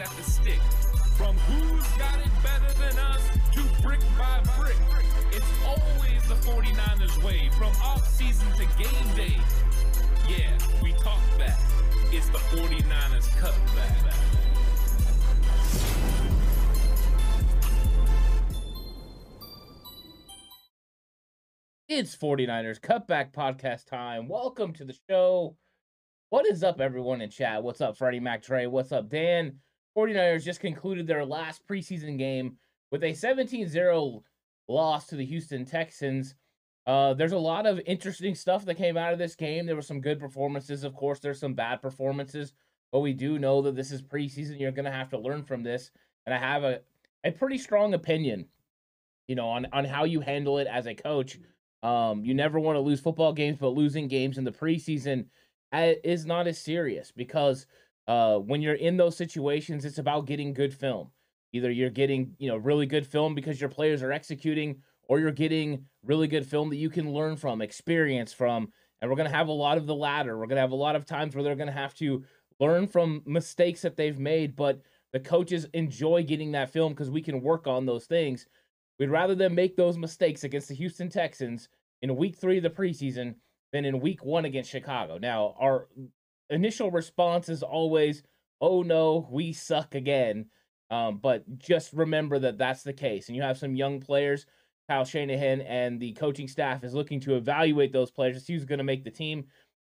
At the stick. From who's got it better than us to brick by brick. It's always the 49ers way. From off-season to game day. Yeah, we talk back. It's the 49ers cutback. It's 49ers Cutback Podcast time. Welcome to the show. What is up, everyone in chat? What's up, Freddie Mac Trey? What's up, Dan? 49ers just concluded their last preseason game with a 17 0 loss to the Houston Texans. Uh, there's a lot of interesting stuff that came out of this game. There were some good performances. Of course, there's some bad performances, but we do know that this is preseason. You're going to have to learn from this. And I have a, a pretty strong opinion, you know, on, on how you handle it as a coach. Um, you never want to lose football games, but losing games in the preseason is not as serious because uh, when you're in those situations, it's about getting good film. Either you're getting, you know, really good film because your players are executing, or you're getting really good film that you can learn from, experience from. And we're going to have a lot of the latter. We're going to have a lot of times where they're going to have to learn from mistakes that they've made, but the coaches enjoy getting that film because we can work on those things. We'd rather them make those mistakes against the Houston Texans in week three of the preseason than in week one against Chicago. Now, our initial response is always, oh no, we suck again. Um, but just remember that that's the case. And you have some young players. Kyle Shanahan and the coaching staff is looking to evaluate those players see who's going to make the team.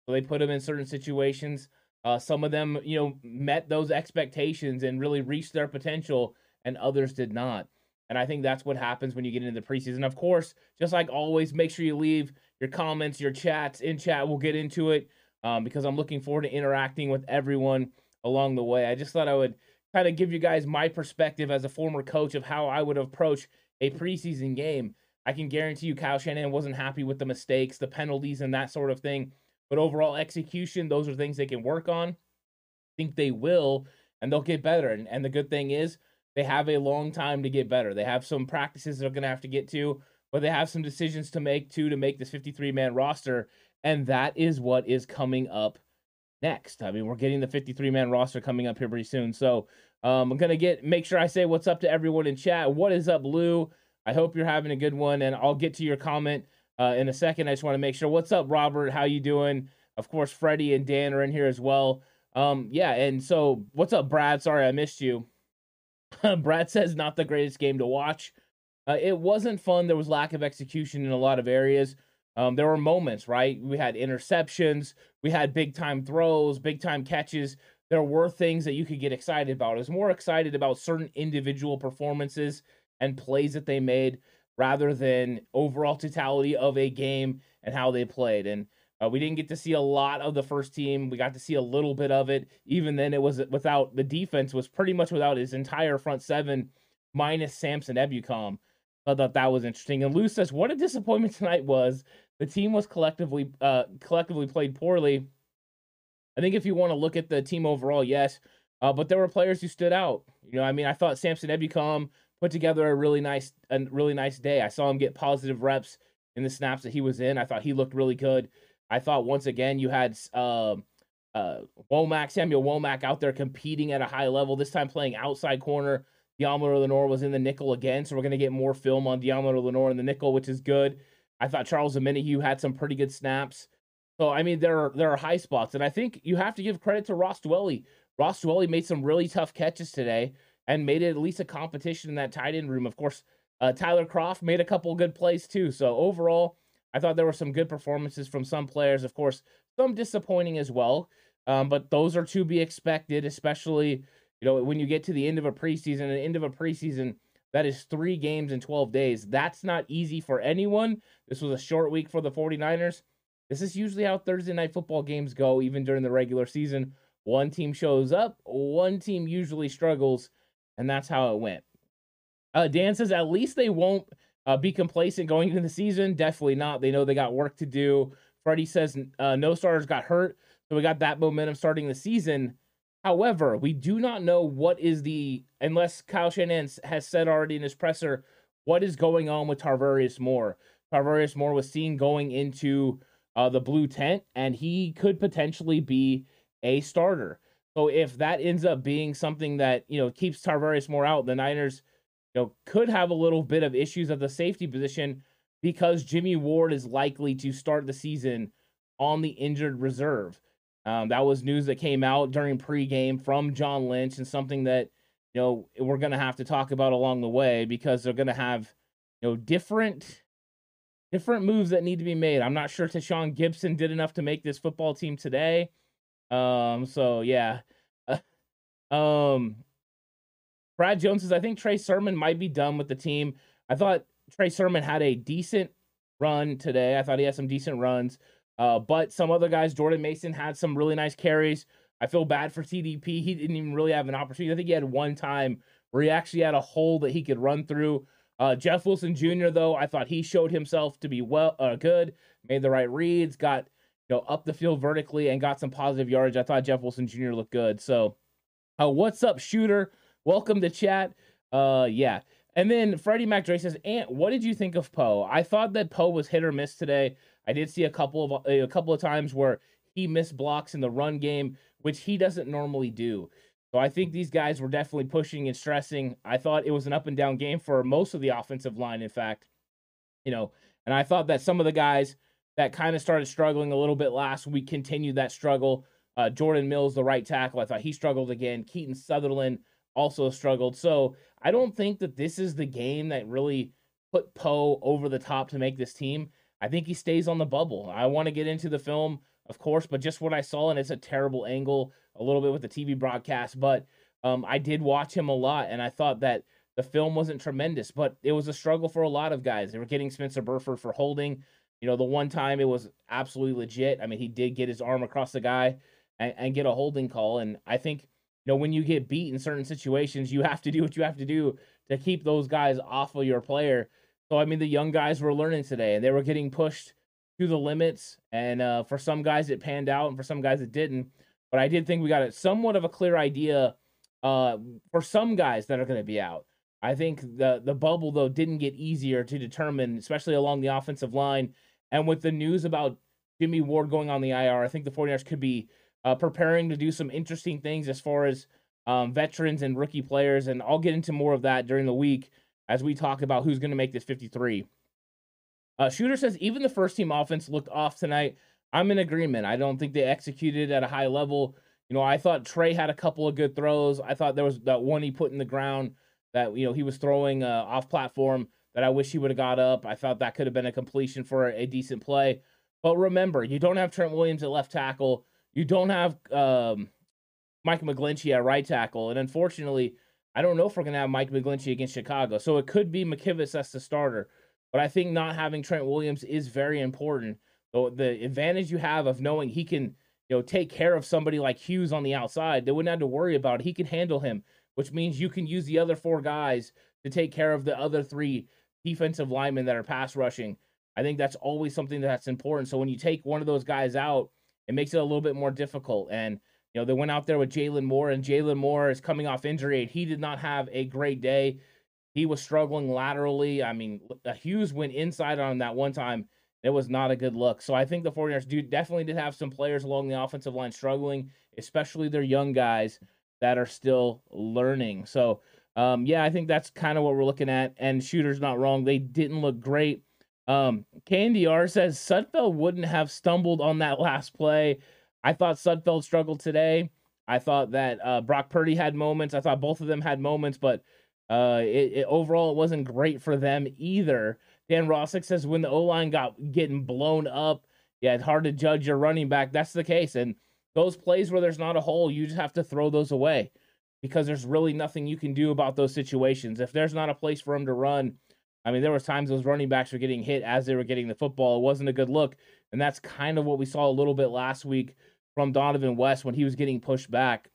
So they put them in certain situations. Uh, some of them, you know, met those expectations and really reached their potential, and others did not. And I think that's what happens when you get into the preseason. Of course, just like always, make sure you leave your comments, your chats in chat. We'll get into it um, because I'm looking forward to interacting with everyone along the way. I just thought I would kind of give you guys my perspective as a former coach of how I would approach a preseason game. I can guarantee you Kyle Shanahan wasn't happy with the mistakes, the penalties, and that sort of thing. But overall execution, those are things they can work on. I think they will, and they'll get better. And, and the good thing is, they have a long time to get better. They have some practices they're going to have to get to, but they have some decisions to make too to make this 53 man roster. And that is what is coming up next. I mean, we're getting the 53 man roster coming up here pretty soon. So um, I'm to get make sure I say what's up to everyone in chat. What is up, Lou? I hope you're having a good one. And I'll get to your comment uh, in a second. I just want to make sure. What's up, Robert? How you doing? Of course, Freddie and Dan are in here as well. Um, yeah, and so what's up, Brad? Sorry I missed you. Brad says not the greatest game to watch. Uh, it wasn't fun. There was lack of execution in a lot of areas. Um, there were moments, right? We had interceptions, we had big time throws, big time catches. There were things that you could get excited about. I was more excited about certain individual performances and plays that they made rather than overall totality of a game and how they played. And uh, we didn't get to see a lot of the first team. We got to see a little bit of it. Even then, it was without the defense was pretty much without his entire front seven, minus Samson Ebukam. I thought that was interesting. And Lou says, "What a disappointment tonight was. The team was collectively uh collectively played poorly. I think if you want to look at the team overall, yes, uh, but there were players who stood out. You know, I mean, I thought Samson Ebukam put together a really nice a really nice day. I saw him get positive reps in the snaps that he was in. I thought he looked really good. I thought once again you had uh, uh, Womack, Samuel Womack out there competing at a high level, this time playing outside corner. Deommodo Lenoir was in the nickel again, so we're going to get more film on Deommodo Lenoir in the nickel, which is good. I thought Charles Omenihu had some pretty good snaps. So I mean, there are there are high spots, and I think you have to give credit to Ross Dwelley. Ross Dwelley made some really tough catches today and made it at least a competition in that tight end room. Of course, uh, Tyler Kroft made a couple good plays too. So overall, I thought there were some good performances from some players. Of course, some disappointing as well. Um, but those are to be expected, especially you know when you get to the end of a preseason. An end of a preseason that is three games in 12 days. That's not easy for anyone. This was a short week for the 49ers. This is usually how Thursday night football games go, even during the regular season. One team shows up, one team usually struggles, and that's how it went. Uh, Dan says at least they won't uh, be complacent going into the season. Definitely not. They know they got work to do. Freddie says uh, no starters got hurt, so we got that momentum starting the season. However, we do not know what is the unless Kyle Shanahan has said already in his presser what is going on with Tarvarius Moore. Tarvarius Moore was seen going into uh, the blue tent, and he could potentially be a starter. So if that ends up being something that you know keeps Tarvarius Moore out, the Niners you know could have a little bit of issues at the safety position because Jimmy Ward is likely to start the season on the injured reserve. Um, that was news that came out during pregame from John Lynch, and something that you know we're going to have to talk about along the way because they're going to have you know different different moves that need to be made. I'm not sure Tashaun Gipson did enough to make this football team today. Um, so yeah. um, Brad Jones says, I think Trey Sermon might be done with the team. I thought Trey Sermon had a decent run today. I thought he had some decent runs. Uh, but some other guys, Jordan Mason had some really nice carries. I feel bad for TDP. He didn't even really have an opportunity. I think he had one time where he actually had a hole that he could run through. Uh, Jeff Wilson Jr. though, I thought he showed himself to be well, uh, good, made the right reads, got you know, up the field vertically and got some positive yardage. I thought Jeff Wilson Jr. looked good. So, uh, what's up, shooter? Welcome to chat. Uh, yeah. And then Freddie McDray says, "Ant, what did you think of Poe? I thought that Poe was hit or miss today. I did see a couple of a couple of times where he missed blocks in the run game, which he doesn't normally do. So I think these guys were definitely pushing and stressing. I thought it was an up and down game for most of the offensive line, in fact. You know, and I thought that some of the guys that kind of started struggling a little bit last week continued that struggle. Uh, Jordan Mills, the right tackle, I thought he struggled again. Keaton Sutherland also struggled. So I don't think that this is the game that really put Poe over the top to make this team. I think he stays on the bubble. I want to get into the film, of course, but just what I saw, and it's a terrible angle a little bit with the TV broadcast, but um, I did watch him a lot, and I thought that the film wasn't tremendous, but it was a struggle for a lot of guys. They were getting Spencer Burford for holding. You know, the one time it was absolutely legit. I mean, he did get his arm across the guy and, and get a holding call. And I think, you know, when you get beat in certain situations, you have to do what you have to do to keep those guys off of your player. So, I mean, the young guys were learning today and they were getting pushed to the limits. And uh, for some guys, it panned out, and for some guys, it didn't. But I did think we got a somewhat of a clear idea uh, for some guys that are going to be out. I think the the bubble though didn't get easier to determine, especially along the offensive line. And with the news about Jimmy Ward going on the IR, I think the 49ers could be uh, preparing to do some interesting things as far as um, veterans and rookie players. And I'll get into more of that during the week as we talk about who's going to make this 53. Uh, Shooter says even the first team offense looked off tonight. I'm in agreement. I don't think they executed at a high level. You know, I thought Trey had a couple of good throws. I thought there was that one he put in the ground that you know he was throwing uh, off platform that I wish he would have got up. I thought that could have been a completion for a, decent play. But remember, you don't have Trent Williams at left tackle. You don't have um, Mike McGlinchey at right tackle. And unfortunately, I don't know if we're to have Mike McGlinchey against Chicago. So it could be McKivitz as the starter. But I think not having Trent Williams is very important. So the advantage you have of knowing he can, you know, take care of somebody like Hughes on the outside, they wouldn't have to worry about it. He can handle him, which means you can use the other four guys to take care of the other three defensive linemen that are pass rushing. I think that's always something that's important. So when you take one of those guys out, it makes it a little bit more difficult. And you know, they went out there with Jaylon Moore, and Jaylon Moore is coming off injury. He did not have a great day. He was struggling laterally. I mean, Hughes went inside on that one time. It was not a good look. So I think the 49ers do definitely did have some players along the offensive line struggling, especially their young guys that are still learning. So um, yeah, I think that's kind of what we're looking at. And shooter's not wrong. They didn't look great. Um, Candy R says Sudfeld wouldn't have stumbled on that last play. I thought Sudfeld struggled today. I thought that uh, Brock Purdy had moments. I thought both of them had moments, but uh, it, it, overall, it wasn't great for them either. Dan Rossick says when the O line got getting blown up, yeah, it's hard to judge your running back. That's the case, and those plays where there's not a hole, you just have to throw those away because there's really nothing you can do about those situations. If there's not a place for him to run, I mean, there was times those running backs were getting hit as they were getting the football. It wasn't a good look, and that's kind of what we saw a little bit last week from Donovan West when he was getting pushed back.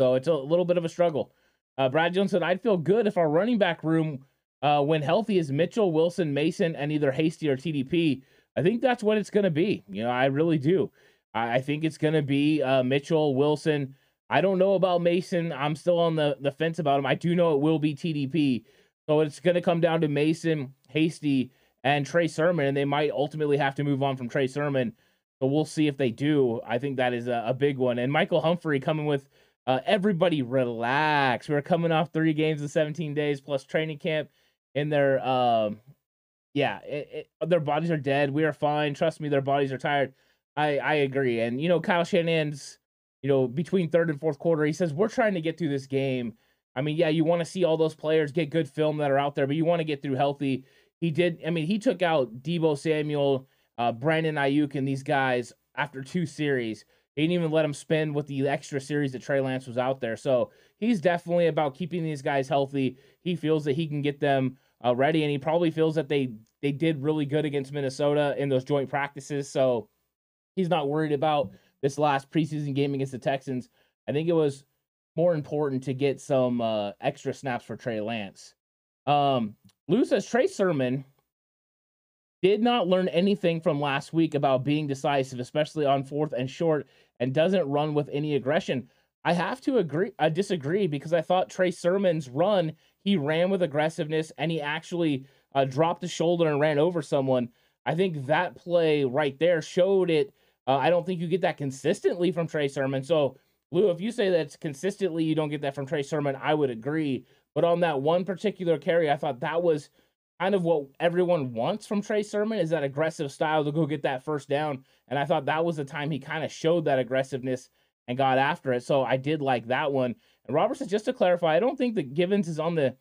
So it's a little bit of a struggle. Uh, Brad Jones said, I'd feel good if our running back room, uh, when healthy, is Mitchell, Wilson, Mason, and either Hasty or TDP. I think that's what it's going to be. You know, I really do. I, I think it's going to be uh, Mitchell, Wilson. I don't know about Mason. I'm still on the, the fence about him. I do know it will be TDP. So it's going to come down to Mason, Hasty, and Trey Sermon, and they might ultimately have to move on from Trey Sermon. But we'll see if they do. I think that is a, a big one. And Michael Humphrey coming with uh, everybody relax. We're coming off three games in 17 days plus training camp. In their, um, yeah, it, it, their bodies are dead. We are fine. Trust me, their bodies are tired. I I agree. And you know, Kyle Shanahan's, you know, between third and fourth quarter, he says we're trying to get through this game. I mean, yeah, you want to see all those players get good film that are out there, but you want to get through healthy. He did. I mean, he took out Deebo Samuel, uh, Brandon Aiyuk, and these guys after two series. He didn't even let him spin with the extra series that Trey Lance was out there. So he's definitely about keeping these guys healthy. He feels that he can get them uh, ready, and he probably feels that they they did really good against Minnesota in those joint practices. So he's not worried about this last preseason game against the Texans. I think it was more important to get some uh, extra snaps for Trey Lance. Um, Lou says Trey Sermon did not learn anything from last week about being decisive, especially on fourth and short, and doesn't run with any aggression. I have to agree. I disagree because I thought Trey Sermon's run, he ran with aggressiveness and he actually uh, dropped the shoulder and ran over someone. I think that play right there showed it. Uh, I don't think you get that consistently from Trey Sermon. So, Lou, if you say that consistently you don't get that from Trey Sermon, I would agree. But on that one particular carry, I thought that was kind of what everyone wants from Trey Sermon is that aggressive style to go get that first down. And I thought that was the time he kind of showed that aggressiveness and got after it. So I did like that one. And Robert says, just to clarify, I don't think that Givens is on the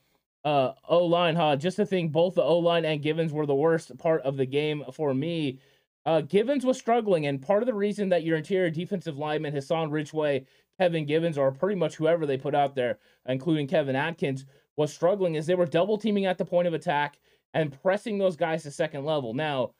uh, O line, huh? Just to think both the O line and Givens were the worst part of the game for me. Uh, Givens was struggling, and part of the reason that your interior defensive lineman, Hassan Ridgeway, Kevin Givens, or pretty much whoever they put out there, including Kevin Atkins, was struggling is they were double teaming at the point of attack and pressing those guys to second level. Now,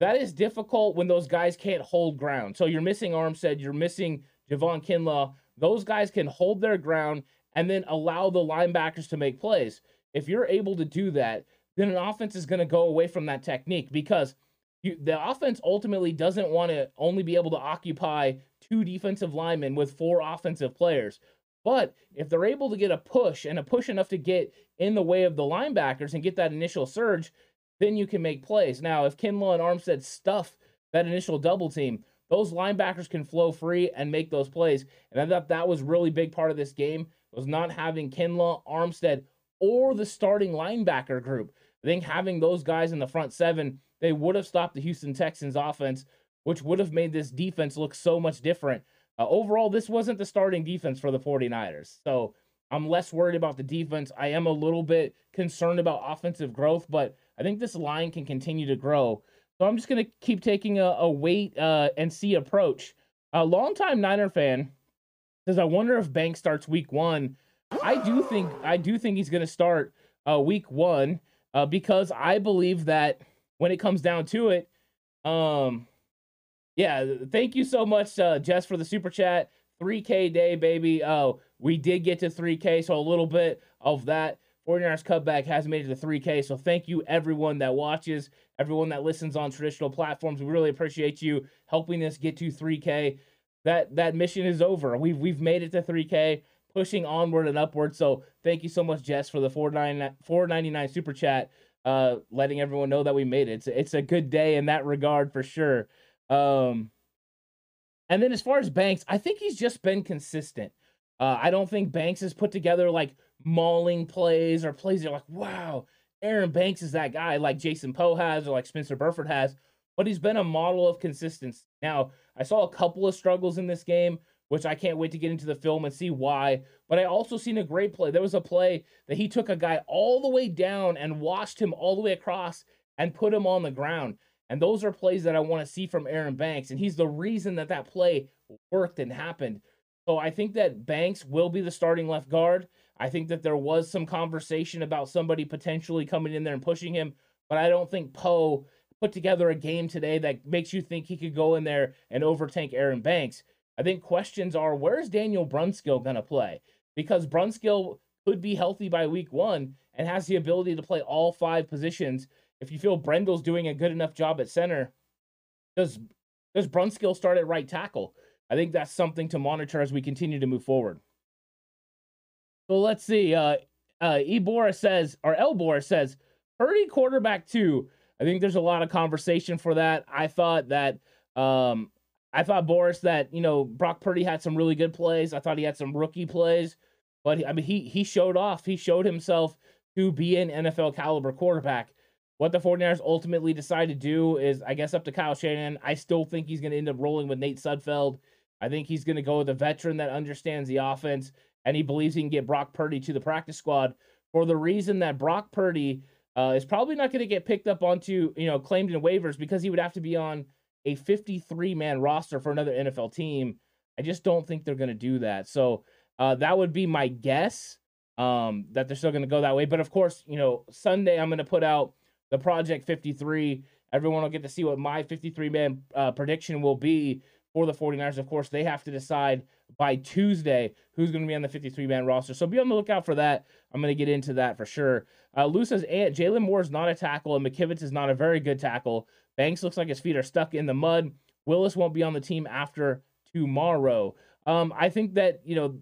that is difficult when those guys can't hold ground. So you're missing Armstead, you're missing Javon Kinlaw. Those guys can hold their ground and then allow the linebackers to make plays. If you're able to do that, then an offense is going to go away from that technique because you, the offense ultimately doesn't want to only be able to occupy two defensive linemen with four offensive players. But if they're able to get a push and a push enough to get in the way of the linebackers and get that initial surge, then you can make plays. Now, if Kinlaw and Armstead stuff that initial double team, those linebackers can flow free and make those plays. And I thought that was really big part of this game was not having Kinlaw, Armstead, or the starting linebacker group. I think having those guys in the front seven, they would have stopped the Houston Texans offense, which would have made this defense look so much different. Uh, overall, this wasn't the starting defense for the 49ers. So I'm less worried about the defense. I am a little bit concerned about offensive growth, but I think this line can continue to grow. So I'm just going to keep taking a, a wait uh, and see approach. A longtime Niner fan says, "I wonder if Bank starts Week One." I do think I do think he's going to start uh, Week One uh, because I believe that when it comes down to it, um, yeah, thank you so much, uh, Jess, for the super chat. 3K day, baby. Oh, we did get to 3K, so a little bit of that 49ers cutback has made it to 3K. So thank you, everyone that watches, everyone that listens on traditional platforms. We really appreciate you helping us get to 3K. That that mission is over. We've we've made it to 3K, pushing onward and upward. So thank you so much, Jess, for the 499 super chat, uh, letting everyone know that we made it. It's, it's a good day in that regard for sure. Um, and then as far as Banks, I think he's just been consistent. Uh, I don't think Banks has put together like mauling plays or plays that are like, wow, Aaron Banks is that guy like Jason Poe has or like Spencer Burford has, but he's been a model of consistency. Now, I saw a couple of struggles in this game, which I can't wait to get into the film and see why. But I also seen a great play. There was a play that he took a guy all the way down and washed him all the way across and put him on the ground. And those are plays that I want to see from Aaron Banks. And he's the reason that that play worked and happened. So I think that Banks will be the starting left guard. I think that there was some conversation about somebody potentially coming in there and pushing him, but I don't think Poe put together a game today that makes you think he could go in there and overtake Aaron Banks. I think questions are where's Daniel Brunskill going to play? Because Brunskill could be healthy by week one and has the ability to play all five positions. If you feel Brendel's doing a good enough job at center, does does Brunskill start at right tackle? I think that's something to monitor as we continue to move forward. So let's see. Uh, uh, Ebora says, or Elbora says, Purdy quarterback two. I think there's a lot of conversation for that. I thought that, um, I thought Boris that you know Brock Purdy had some really good plays. I thought he had some rookie plays, but I mean he he showed off. He showed himself to be an NFL caliber quarterback. What the 49ers ultimately decide to do is, I guess, up to Kyle Shanahan. I still think he's going to end up rolling with Nate Sudfeld. I think he's going to go with a veteran that understands the offense and he believes he can get Brock Purdy to the practice squad for the reason that Brock Purdy uh, is probably not going to get picked up onto, you know, claimed in waivers because he would have to be on a 53 man roster for another NFL team. I just don't think they're going to do that. So uh, that would be my guess um, that they're still going to go that way. But of course, you know, Sunday I'm going to put out the Project 53. Everyone will get to see what my 53 man uh, prediction will be for the 49ers. Of course, they have to decide by Tuesday who's going to be on the 53 man roster. So be on the lookout for that. I'm going to get into that for sure. Uh, Lou says Jaylon Moore is not a tackle and McKivitz is not a very good tackle. Banks looks like his feet are stuck in the mud. Willis won't be on the team after tomorrow. Um, I think that, you know,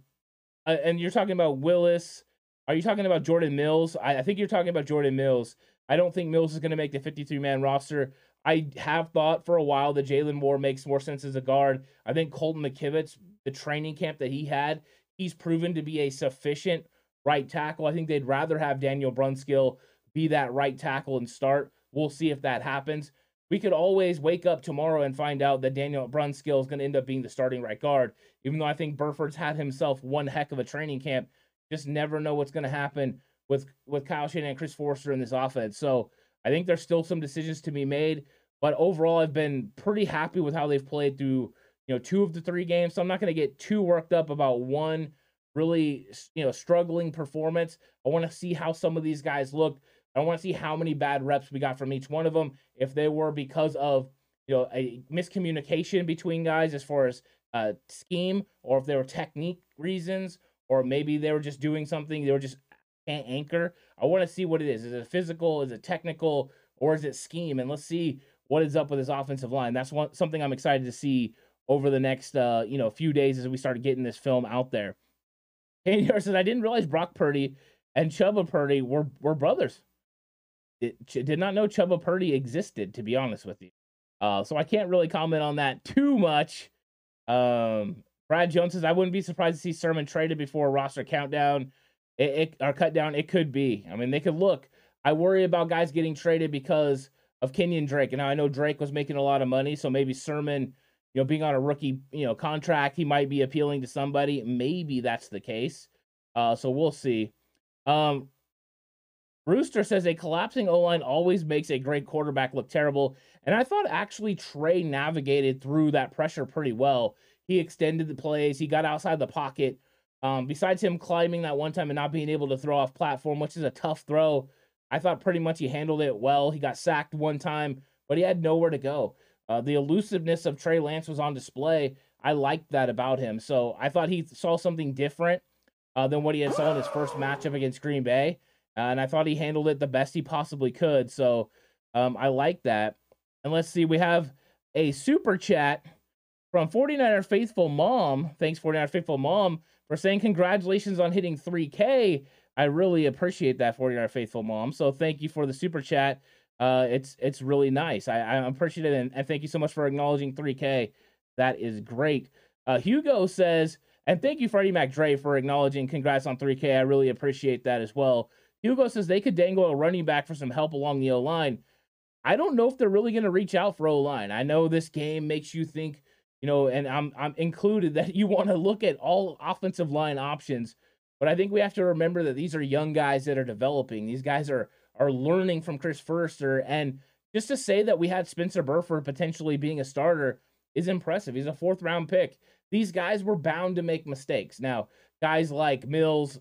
uh, and you're talking about Willis. Are you talking about Jordan Mills? I, I think you're talking about Jordan Mills. I don't think Mills is going to make the 53 man roster. I have thought for a while that Jaylon Moore makes more sense as a guard. I think Colton McKivitz, the training camp that he had, he's proven to be a sufficient right tackle. I think they'd rather have Daniel Brunskill be that right tackle and start. We'll see if that happens. We could always wake up tomorrow and find out that Daniel Brunskill is going to end up being the starting right guard, even though I think Burford's had himself one heck of a training camp. Just never know what's going to happen with with Kyle Shanahan and Chris Foerster in this offense. So I think there's still some decisions to be made, but overall, I've been pretty happy with how they've played through you know two of the three games. So I'm not going to get too worked up about one really you know struggling performance. I want to see how some of these guys look. I want to see how many bad reps we got from each one of them. If they were because of you know a miscommunication between guys as far as uh, scheme, or if they were technique reasons, or maybe they were just doing something they were just can't anchor. I want to see what it is. Is it physical? Is it technical? Or is it scheme? And let's see what is up with this offensive line. That's one something I'm excited to see over the next uh, you know few days as we start getting this film out there. Kane says, I didn't realize Brock Purdy and Chubba Purdy were were brothers. It, did not know Chubba Purdy existed, to be honest with you. Uh, so I can't really comment on that too much. Um, Brad Jones says, I wouldn't be surprised to see Sermon traded before roster countdown it, it or cut down. It could be. I mean, they could look. I worry about guys getting traded because of Kenyan Drake. And I know Drake was making a lot of money, so maybe Sermon, you know, being on a rookie, you know, contract, he might be appealing to somebody. Maybe that's the case. Uh, so we'll see. Um, Rooster says a collapsing O line always makes a great quarterback look terrible. And I thought actually Trey navigated through that pressure pretty well. He extended the plays, he got outside the pocket, um, besides him climbing that one time and not being able to throw off platform, which is a tough throw, I thought pretty much he handled it well. He got sacked one time, but he had nowhere to go. Uh, the elusiveness of Trey Lance was on display. I liked that about him. So I thought he saw something different uh, than what he had saw in his first matchup against Green Bay. Uh, and I thought he handled it the best he possibly could. So Um, I like that. And let's see, we have a super chat from 49er Faithful Mom. Thanks, 49er Faithful Mom, for saying congratulations on hitting 3K. I really appreciate that, 49er Faithful Mom. So thank you for the super chat. Uh, it's it's really nice. I, I appreciate it, and, and thank you so much for acknowledging 3K. That is great. Uh, Hugo says, and thank you, Freddie McDre, for acknowledging congrats on 3K. I really appreciate that as well. Hugo says they could dangle a running back for some help along the O line. I don't know if they're really going to reach out for O line. I know this game makes you think, you know, and I'm I'm included that you want to look at all offensive line options, but I think we have to remember that these are young guys that are developing. These guys are are learning from Chris Foerster, and just to say that we had Spencer Burford potentially being a starter is impressive. He's a fourth round pick. These guys were bound to make mistakes. Now, guys like Mills,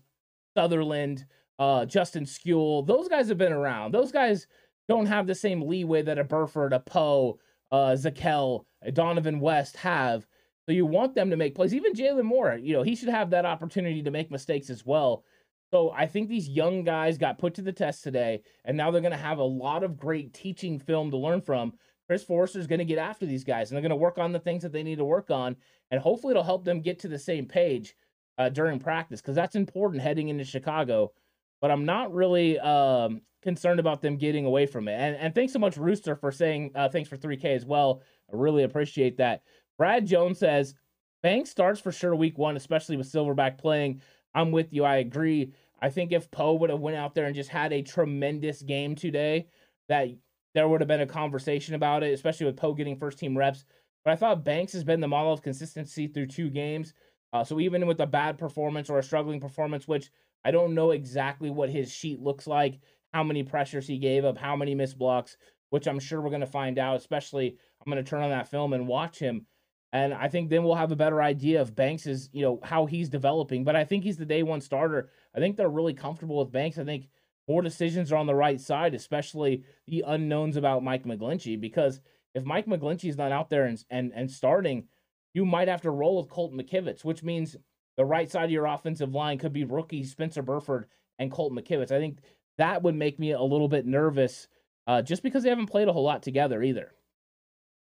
Sutherland, uh, Justin Skule, those guys have been around. Those guys don't have the same leeway that a Burford, a Poe, uh, Zakelj, a Donovan West have. So you want them to make plays. Even Jaylon Moore, you know, he should have that opportunity to make mistakes as well. So I think these young guys got put to the test today, and now they're going to have a lot of great teaching film to learn from. Chris Foerster is going to get after these guys, and they're going to work on the things that they need to work on, and hopefully it'll help them get to the same page uh, during practice because that's important heading into Chicago. But I'm not really um, concerned about them getting away from it. And, and thanks so much, Rooster, for saying uh, thanks for 3K as well. I really appreciate that. Brad Jones says Banks starts for sure week one, especially with Silverback playing. I'm with you. I agree. I think if Poe would have went out there and just had a tremendous game today, that there would have been a conversation about it, especially with Poe getting first team reps. But I thought Banks has been the model of consistency through two games. Uh, so even with a bad performance or a struggling performance, which I don't know exactly what his sheet looks like, how many pressures he gave up, how many missed blocks, which I'm sure we're going to find out. Especially, I'm going to turn on that film and watch him, and I think then we'll have a better idea of Banks's, you know, how he's developing. But I think he's the day one starter. I think they're really comfortable with Banks. I think more decisions are on the right side, especially the unknowns about Mike McGlinchey. Because if Mike McGlinchey's not out there and and and starting, you might have to roll with Colton McKivitz, which means the right side of your offensive line could be rookie Spencer Burford and Colton McKivitz. I think that would make me a little bit nervous uh, just because they haven't played a whole lot together either.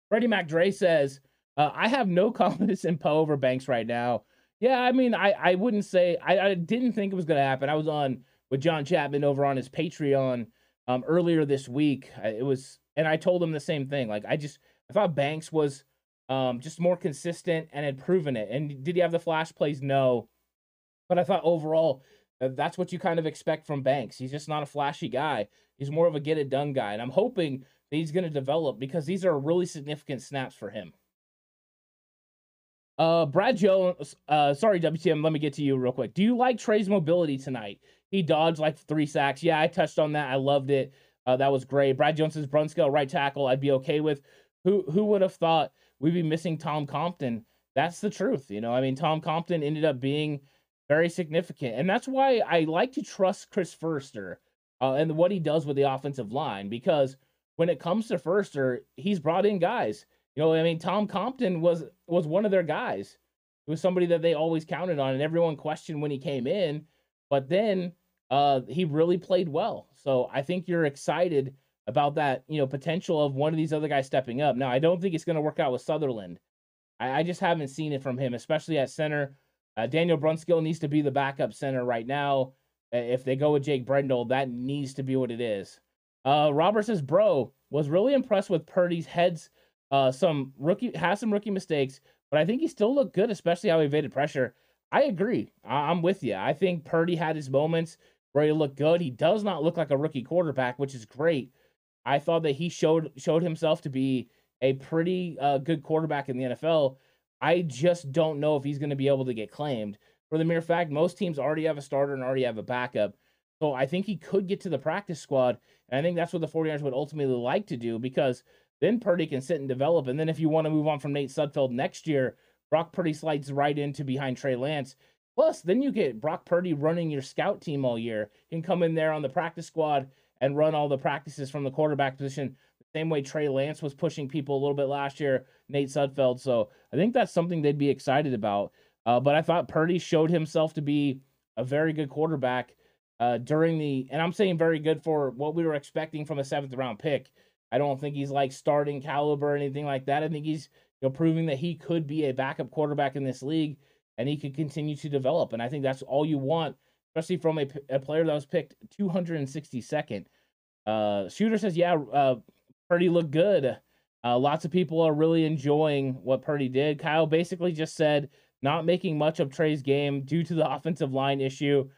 Freddie McDre says, uh, I have no confidence in Poe over Banks right now. Yeah, I mean, I, I wouldn't say, I, I didn't think it was going to happen. I was on with John Chapman over on his Patreon um, earlier this week. It was, and I told him the same thing. Like, I just, I thought Banks was um, just more consistent and had proven it. And did he have the flash plays? No. But I thought overall, that's what you kind of expect from Banks. He's just not a flashy guy. He's more of a get it done guy. And I'm hoping that he's going to develop because these are really significant snaps for him. Uh, Brad Jones, uh, sorry, WTM, let me get to you real quick. Do you like Trey's mobility tonight? He dodged like three sacks. Yeah, I touched on that. I loved it. Uh, that was great. Brad Jones says Brunskill right tackle. I'd be okay with. Who who would have thought we'd be missing Tom Compton? That's the truth. You know, I mean, Tom Compton ended up being very significant. And that's why I like to trust Chris Foerster uh, and what he does with the offensive line because when it comes to Foerster, he's brought in guys. You know, I mean, Tom Compton was was one of their guys. It was somebody that they always counted on, and everyone questioned when he came in. But then uh, he really played well. So I think you're excited about that, you know, potential of one of these other guys stepping up. Now, I don't think it's going to work out with Sutherland. I, I just haven't seen it from him, especially at center. Uh, Daniel Brunskill needs to be the backup center right now. If they go with Jake Brendel, that needs to be what it is. Uh, Robert says, "Bro, was really impressed with Purdy's heads. Uh, some rookie has some rookie mistakes, but I think he still looked good, especially how he evaded pressure. I agree. I- I'm with you. I think Purdy had his moments where he looked good. He does not look like a rookie quarterback, which is great. I thought that he showed showed himself to be a pretty uh, good quarterback in the NFL. I just don't know if he's going to be able to get claimed for the mere fact most teams already have a starter and already have a backup. So I think he could get to the practice squad. And I think that's what the 49ers would ultimately like to do because then Purdy can sit and develop. And then if you want to move on from Nate Sudfeld next year, Brock Purdy slides right into behind Trey Lance. Plus, then you get Brock Purdy running your scout team all year. He can come in there on the practice squad and run all the practices from the quarterback position. the Same way Trey Lance was pushing people a little bit last year, Nate Sudfeld. So I think that's something they'd be excited about. Uh, but I thought Purdy showed himself to be a very good quarterback uh, during the, and I'm saying very good for what we were expecting from a seventh round pick. I don't think he's like starting caliber or anything like that. I think he's you know proving that he could be a backup quarterback in this league and he could continue to develop. And I think that's all you want, especially from a, a player that was picked 262nd. Uh, Shooter says, yeah, uh, Purdy looked good. Uh, lots of people are really enjoying what Purdy did. Kyle basically just said not making much of Trey's game due to the offensive line issue.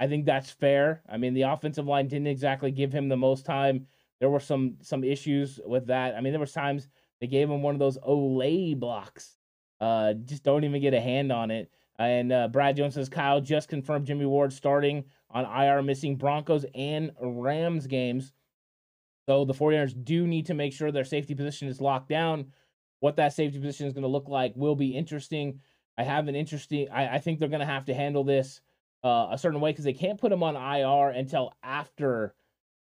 I think that's fair. I mean, the offensive line didn't exactly give him the most time. There were some some issues with that. I mean, there was times they gave him one of those Olay blocks. Uh, just don't even get a hand on it. And uh, Brad Jones says Kyle just confirmed Jimmy Ward starting on IR, missing Broncos and Rams games. So the 49ers do need to make sure their safety position is locked down. What that safety position is going to look like will be interesting. I have an interesting. I, I think they're going to have to handle this uh, a certain way because they can't put him on IR until after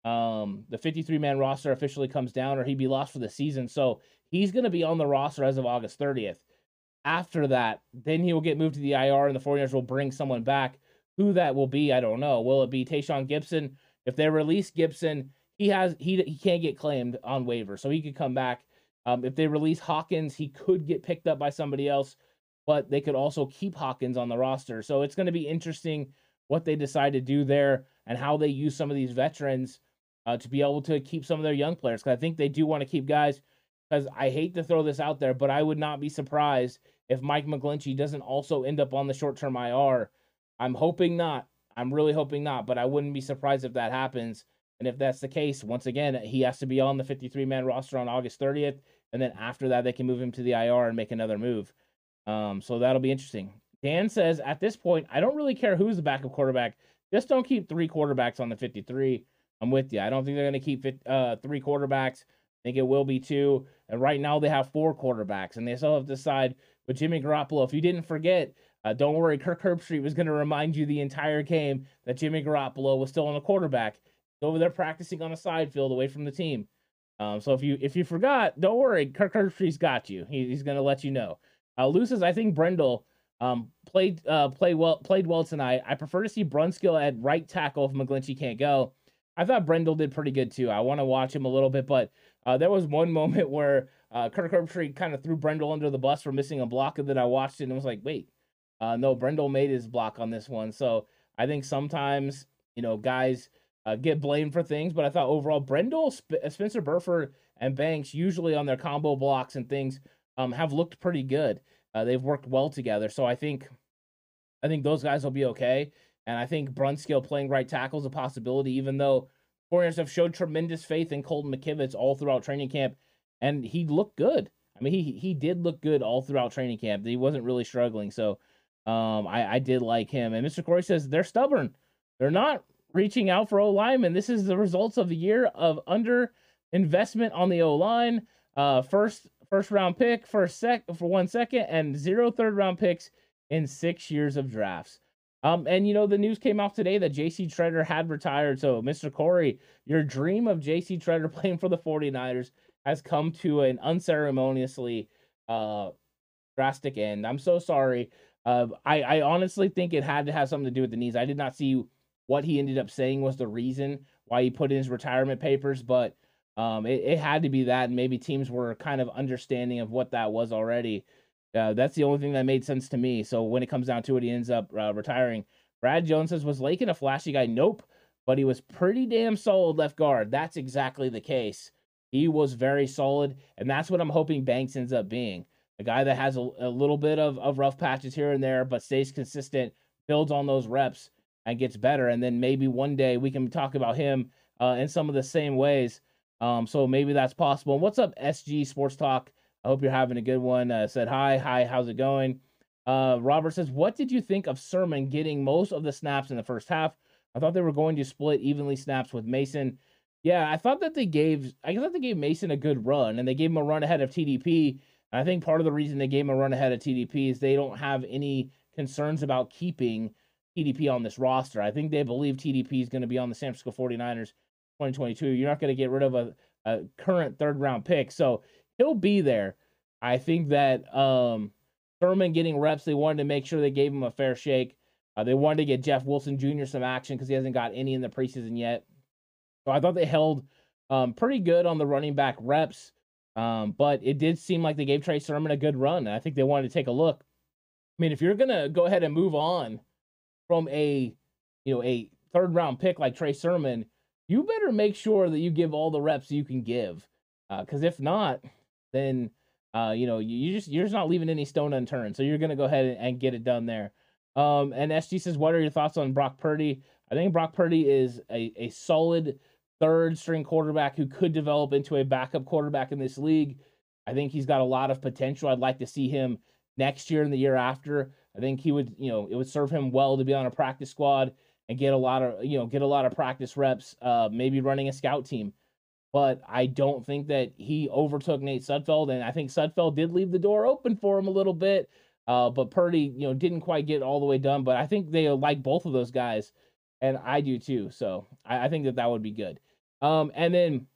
um, the 53 man roster officially comes down or he'd be lost for the season. So he's going to be on the roster as of August 30th. After that, then he will get moved to the IR and the 49ers will bring someone back. Who that will be, I don't know. Will it be Tashaun Gipson? If they release Gipson, he has he he can't get claimed on waiver, so he could come back. Um, if they release Hawkins, he could get picked up by somebody else but they could also keep Hawkins on the roster. So it's going to be interesting what they decide to do there and how they use some of these veterans uh, to be able to keep some of their young players. Because I think they do want to keep guys. Because I hate to throw this out there, but I would not be surprised if Mike McGlinchey doesn't also end up on the short term IR. I'm hoping not. I'm really hoping not, but I wouldn't be surprised if that happens. And if that's the case, once again, he has to be on the 53 man roster on August 30th. And then after that, they can move him to the IR and make another move. Um, so that'll be interesting. Dan says at this point, I don't really care who's the backup quarterback. Just don't keep three quarterbacks on the 53. I'm with you. I don't think they're going to keep uh, three quarterbacks. I think it will be two. And right now they have four quarterbacks, and they still have to decide with Jimmy Garoppolo. If you didn't forget, uh, don't worry, Kirk Herbstreit was going to remind you the entire game that Jimmy Garoppolo was still on the quarterback. Over there practicing on a side field away from the team. Um, so if you if you forgot, don't worry, Kirk Herbstreit's got you. He, he's going to let you know. Uh, Lou I think Brendel um, played uh, well played well tonight. I prefer to see Brunskill at right tackle if McGlinchey can't go. I thought Brendel did pretty good too. I want to watch him a little bit, but uh, there was one moment where uh, Kirk Herbstreit kind of threw Brendel under the bus for missing a block that I watched it and was like, wait, uh, no, Brendel made his block on this one. So I think sometimes you know guys uh, get blamed for things, but I thought overall Brendel, Sp- Spencer Burford, and Banks usually on their combo blocks and things um, have looked pretty good. Uh, they've worked well together, so I think I think those guys will be okay. And I think Brunskill playing right tackle is a possibility, even though Warriors have showed tremendous faith in Colton McKivitz all throughout training camp, and he looked good. I mean, he he did look good all throughout training camp. He wasn't really struggling, so um, I I did like him. And Mr. Corey says they're stubborn. They're not reaching out for O linemen. This is the results of the year of under investment on the O line. Uh, first first round pick for sec for one second and zero third round picks in six years of drafts. Um, and you know, the news came out today that JC Tretter had retired. So, Mr. Corey, your dream of JC Tretter playing for the 49ers has come to an unceremoniously uh drastic end. I'm so sorry. Uh, I, I honestly think it had to have something to do with the knees. I did not see what he ended up saying was the reason why he put in his retirement papers, but um, it, it had to be that, and maybe teams were kind of understanding of what that was already. Uh, that's the only thing that made sense to me. So when it comes down to it, he ends up uh, retiring. Brad Jones says, Was Laken a flashy guy? Nope. But he was pretty damn solid left guard. That's exactly the case. He was very solid, and that's what I'm hoping Banks ends up being. A guy that has a, a little bit of, of rough patches here and there, but stays consistent, builds on those reps, and gets better. And then maybe one day we can talk about him uh, in some of the same ways um, so maybe that's possible. What's up, SG Sports Talk? I hope you're having a good one. Uh, said hi, hi, how's it going? Uh, Robert says, what did you think of Sermon getting most of the snaps in the first half? I thought they were going to split evenly snaps with Mason. Yeah, I thought that they gave I thought they gave Mason a good run and they gave him a run ahead of TDP. And I think part of the reason they gave him a run ahead of TDP is they don't have any concerns about keeping TDP on this roster. I think they believe TDP is going to be on the San Francisco 49ers 2022. You're not going to get rid of a, a current third round pick. So he'll be there. I think that um, Sermon getting reps, they wanted to make sure they gave him a fair shake. Uh, they wanted to get Jeff Wilson Jr. some action because he hasn't got any in the preseason yet. So I thought they held um, pretty good on the running back reps. Um, but it did seem like they gave Trey Sermon a good run. I think they wanted to take a look. I mean, if you're gonna go ahead and move on from a you know a third round pick like Trey Sermon, you better make sure that you give all the reps you can give. Because uh, if not, then uh, you know you, just you're just not leaving any stone unturned. So you're gonna go ahead and, and get it done there. Um, and SG says, what are your thoughts on Brock Purdy? I think Brock Purdy is a, a solid third string quarterback who could develop into a backup quarterback in this league. I think he's got a lot of potential. I'd like to see him next year and the year after. I think he would, you know, it would serve him well to be on a practice squad and get a lot of, you know, get a lot of practice reps, uh, maybe running a scout team. But I don't think that he overtook Nate Sudfeld, and I think Sudfeld did leave the door open for him a little bit. Uh, but Purdy, you know, didn't quite get all the way done. But I think they like both of those guys, and I do too. So I, I think that that would be good. Um, and then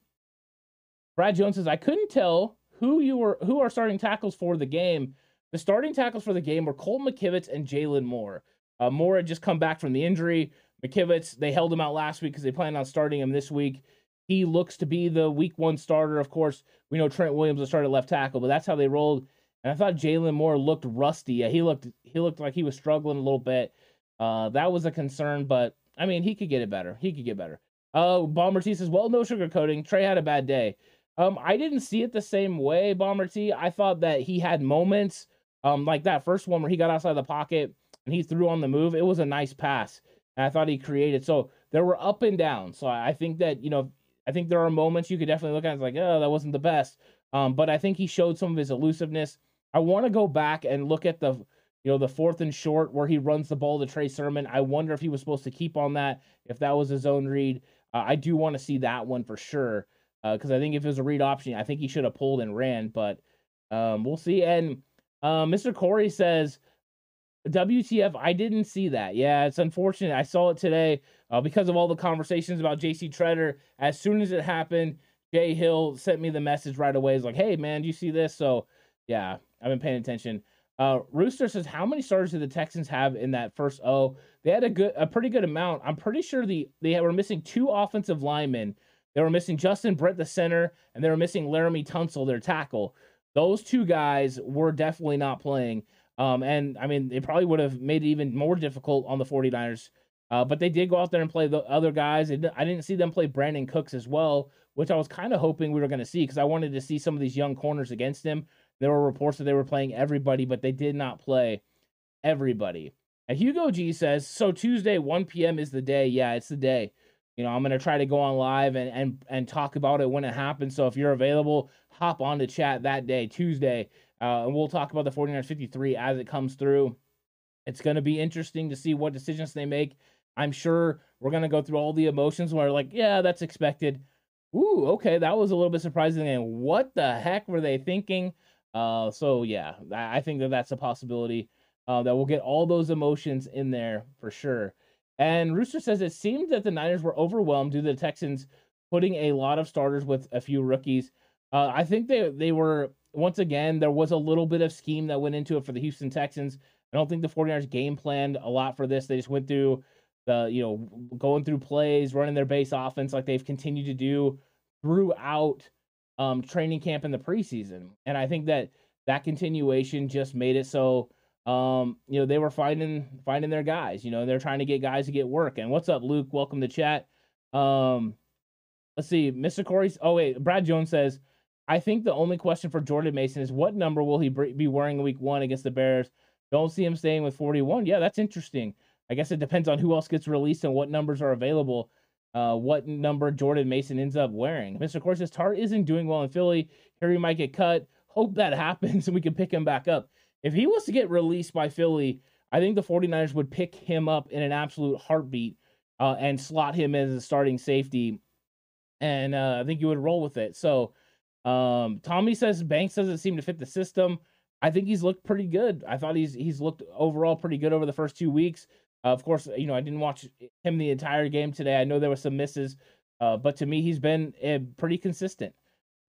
Brad Jones says I couldn't tell who you were, who are starting tackles for the game. The starting tackles for the game were Cole McKivitz and Jaylon Moore. Uh, Moore had just come back from the injury. McKivitz, they held him out last week because they plan on starting him this week. He looks to be the week one starter. Of course, we know Trent Williams will start at left tackle, but that's how they rolled. And I thought Jaylon Moore looked rusty. Yeah, he looked he looked like he was struggling a little bit. Uh, that was a concern, but I mean, he could get it better. He could get better. Uh, Bomber T says, well, no sugarcoating. Trey had a bad day. Um, I didn't see it the same way, Bomber T. I thought that he had moments, um, like that first one where he got outside the pocket and he threw on the move. It was a nice pass. And I thought he created. So there were up and down. So I think that, you know, I think there are moments you could definitely look at it like, oh, that wasn't the best. Um, but I think he showed some of his elusiveness. I want to go back and look at the you know the fourth and short where he runs the ball to Trey Sermon. I wonder if he was supposed to keep on that, if that was his own read. Uh, I do want to see that one for sure because uh, I think if it was a read option, I think he should have pulled and ran. But um, we'll see. And uh, Mr. Corey says, WTF, I didn't see that. Yeah, it's unfortunate. I saw it today uh, because of all the conversations about JC Tretter. As soon as it happened, Jay Hill sent me the message right away. He's like, hey, man, do you see this? So, yeah, I've been paying attention. Uh, Rooster says, how many starters did the Texans have in that first O? They had a good, a pretty good amount. I'm pretty sure the they were missing two offensive linemen. They were missing Justin Britt, the center, and they were missing Laremy Tunsil, their tackle. Those two guys were definitely not playing. Um, and I mean, it probably would have made it even more difficult on the 49ers. Uh, but they did go out there and play the other guys. I didn't see them play Brandin Cooks as well, which I was kind of hoping we were going to see because I wanted to see some of these young corners against him. There were reports that they were playing everybody, but they did not play everybody. And Hugo G says, so Tuesday, 1 p.m. is the day. Yeah, it's the day. You know, I'm gonna try to go on live and and and talk about it when it happens. So if you're available, hop on to chat that day, Tuesday, uh, and we'll talk about the 49ers 53 as it comes through. It's gonna be interesting to see what decisions they make. I'm sure we're gonna go through all the emotions where like, yeah, that's expected. Ooh, okay, that was a little bit surprising. And what the heck were they thinking? Uh, so yeah, I think that that's a possibility. Uh, that we'll get all those emotions in there for sure. And Rooster says it seemed that the Niners were overwhelmed due to the Texans putting a lot of starters with a few rookies. Uh, I think they they were once again there was a little bit of scheme that went into it for the Houston Texans. I don't think the 49ers game planned a lot for this. They just went through the you know going through plays, running their base offense like they've continued to do throughout um, training camp in the preseason. And I think that that continuation just made it so um, you know they were finding finding their guys. You know they're trying to get guys to get work. And what's up, Luke? Welcome to chat. Um, let's see, Mr. Corey. Oh wait, Brad Jones says. I think the only question for Jordan Mason is what number will he be wearing in week one against the Bears? Don't see him staying with 41. Yeah, that's interesting. I guess it depends on who else gets released and what numbers are available uh, what number Jordan Mason ends up wearing. Mr. Course says Tartt isn't doing well in Philly. Harry might get cut. Hope that happens and we can pick him back up. If he was to get released by Philly, I think the 49ers would pick him up in an absolute heartbeat uh, and slot him as a starting safety. And uh, I think you would roll with it. So um, Tommy says Banks doesn't seem to fit the system. I think he's looked pretty good. I thought he's he's looked overall pretty good over the first two weeks. Uh, of course, you know, I didn't watch him the entire game today. I know there were some misses, uh, but to me, he's been uh, pretty consistent.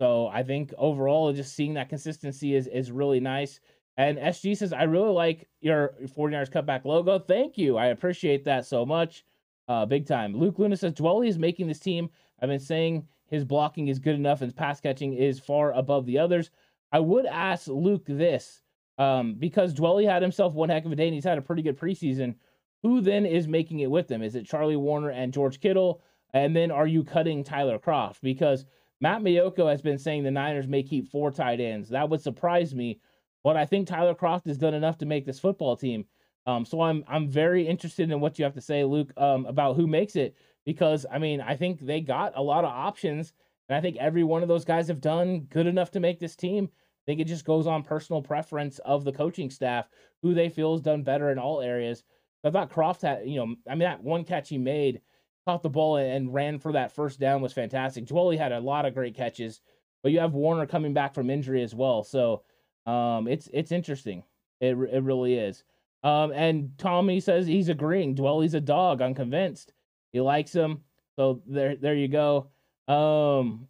So I think overall, just seeing that consistency is is really nice. And SG says, I really like your 49ers cutback logo. Thank you. I appreciate that so much. Uh, big time. Luke Luna says, Dwelley is making this team. I've been saying his blocking is good enough and his pass catching is far above the others. I would ask Luke this um, because Dwelley had himself one heck of a day and he's had a pretty good preseason. Who then is making it with them? Is it Charlie Woerner and George Kittle? And then are you cutting Tyler Kroft? Because Matt Maiocco has been saying the Niners may keep four tight ends. That would surprise me, but I think Tyler Kroft has done enough to make this football team. Um, so I'm I'm very interested in what you have to say, Luke, um, about who makes it because I mean I think they got a lot of options, and I think every one of those guys have done good enough to make this team. I think it just goes on personal preference of the coaching staff who they feel has done better in all areas. I thought Kroft had, you know, I mean that one catch he made, caught the ball and ran for that first down was fantastic. Dwelley had a lot of great catches, but you have Woerner coming back from injury as well, so um, it's it's interesting. It it really is. Um, and Tommy says he's agreeing. Dwelley's a dog. I'm convinced. He likes him. So there, there you go. Um,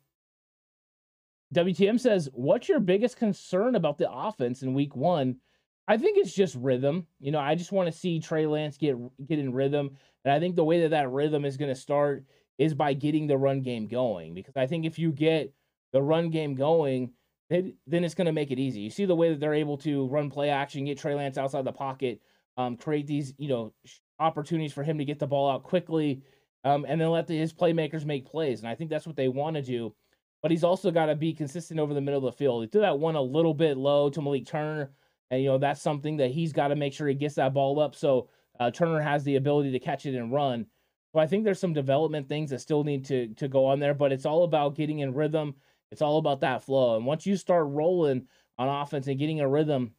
WTM says, "What's your biggest concern about the offense in Week One?" I think it's just rhythm. You know, I just want to see Trey Lance get get in rhythm, and I think the way that that rhythm is going to start is by getting the run game going. Because I think if you get the run game going, then it's going to make it easy. You see the way that they're able to run play action, get Trey Lance outside the pocket, um, create these you know opportunities for him to get the ball out quickly, um, and then let the, his playmakers make plays. And I think that's what they want to do. But he's also got to be consistent over the middle of the field. He threw that one a little bit low to Malik Turner, and you know that's something that he's got to make sure he gets that ball up so uh, Turner has the ability to catch it and run. So I think there's some development things that still need to to go on there, but it's all about getting in rhythm. It's all about that flow. And once you start rolling on offense and getting a rhythm,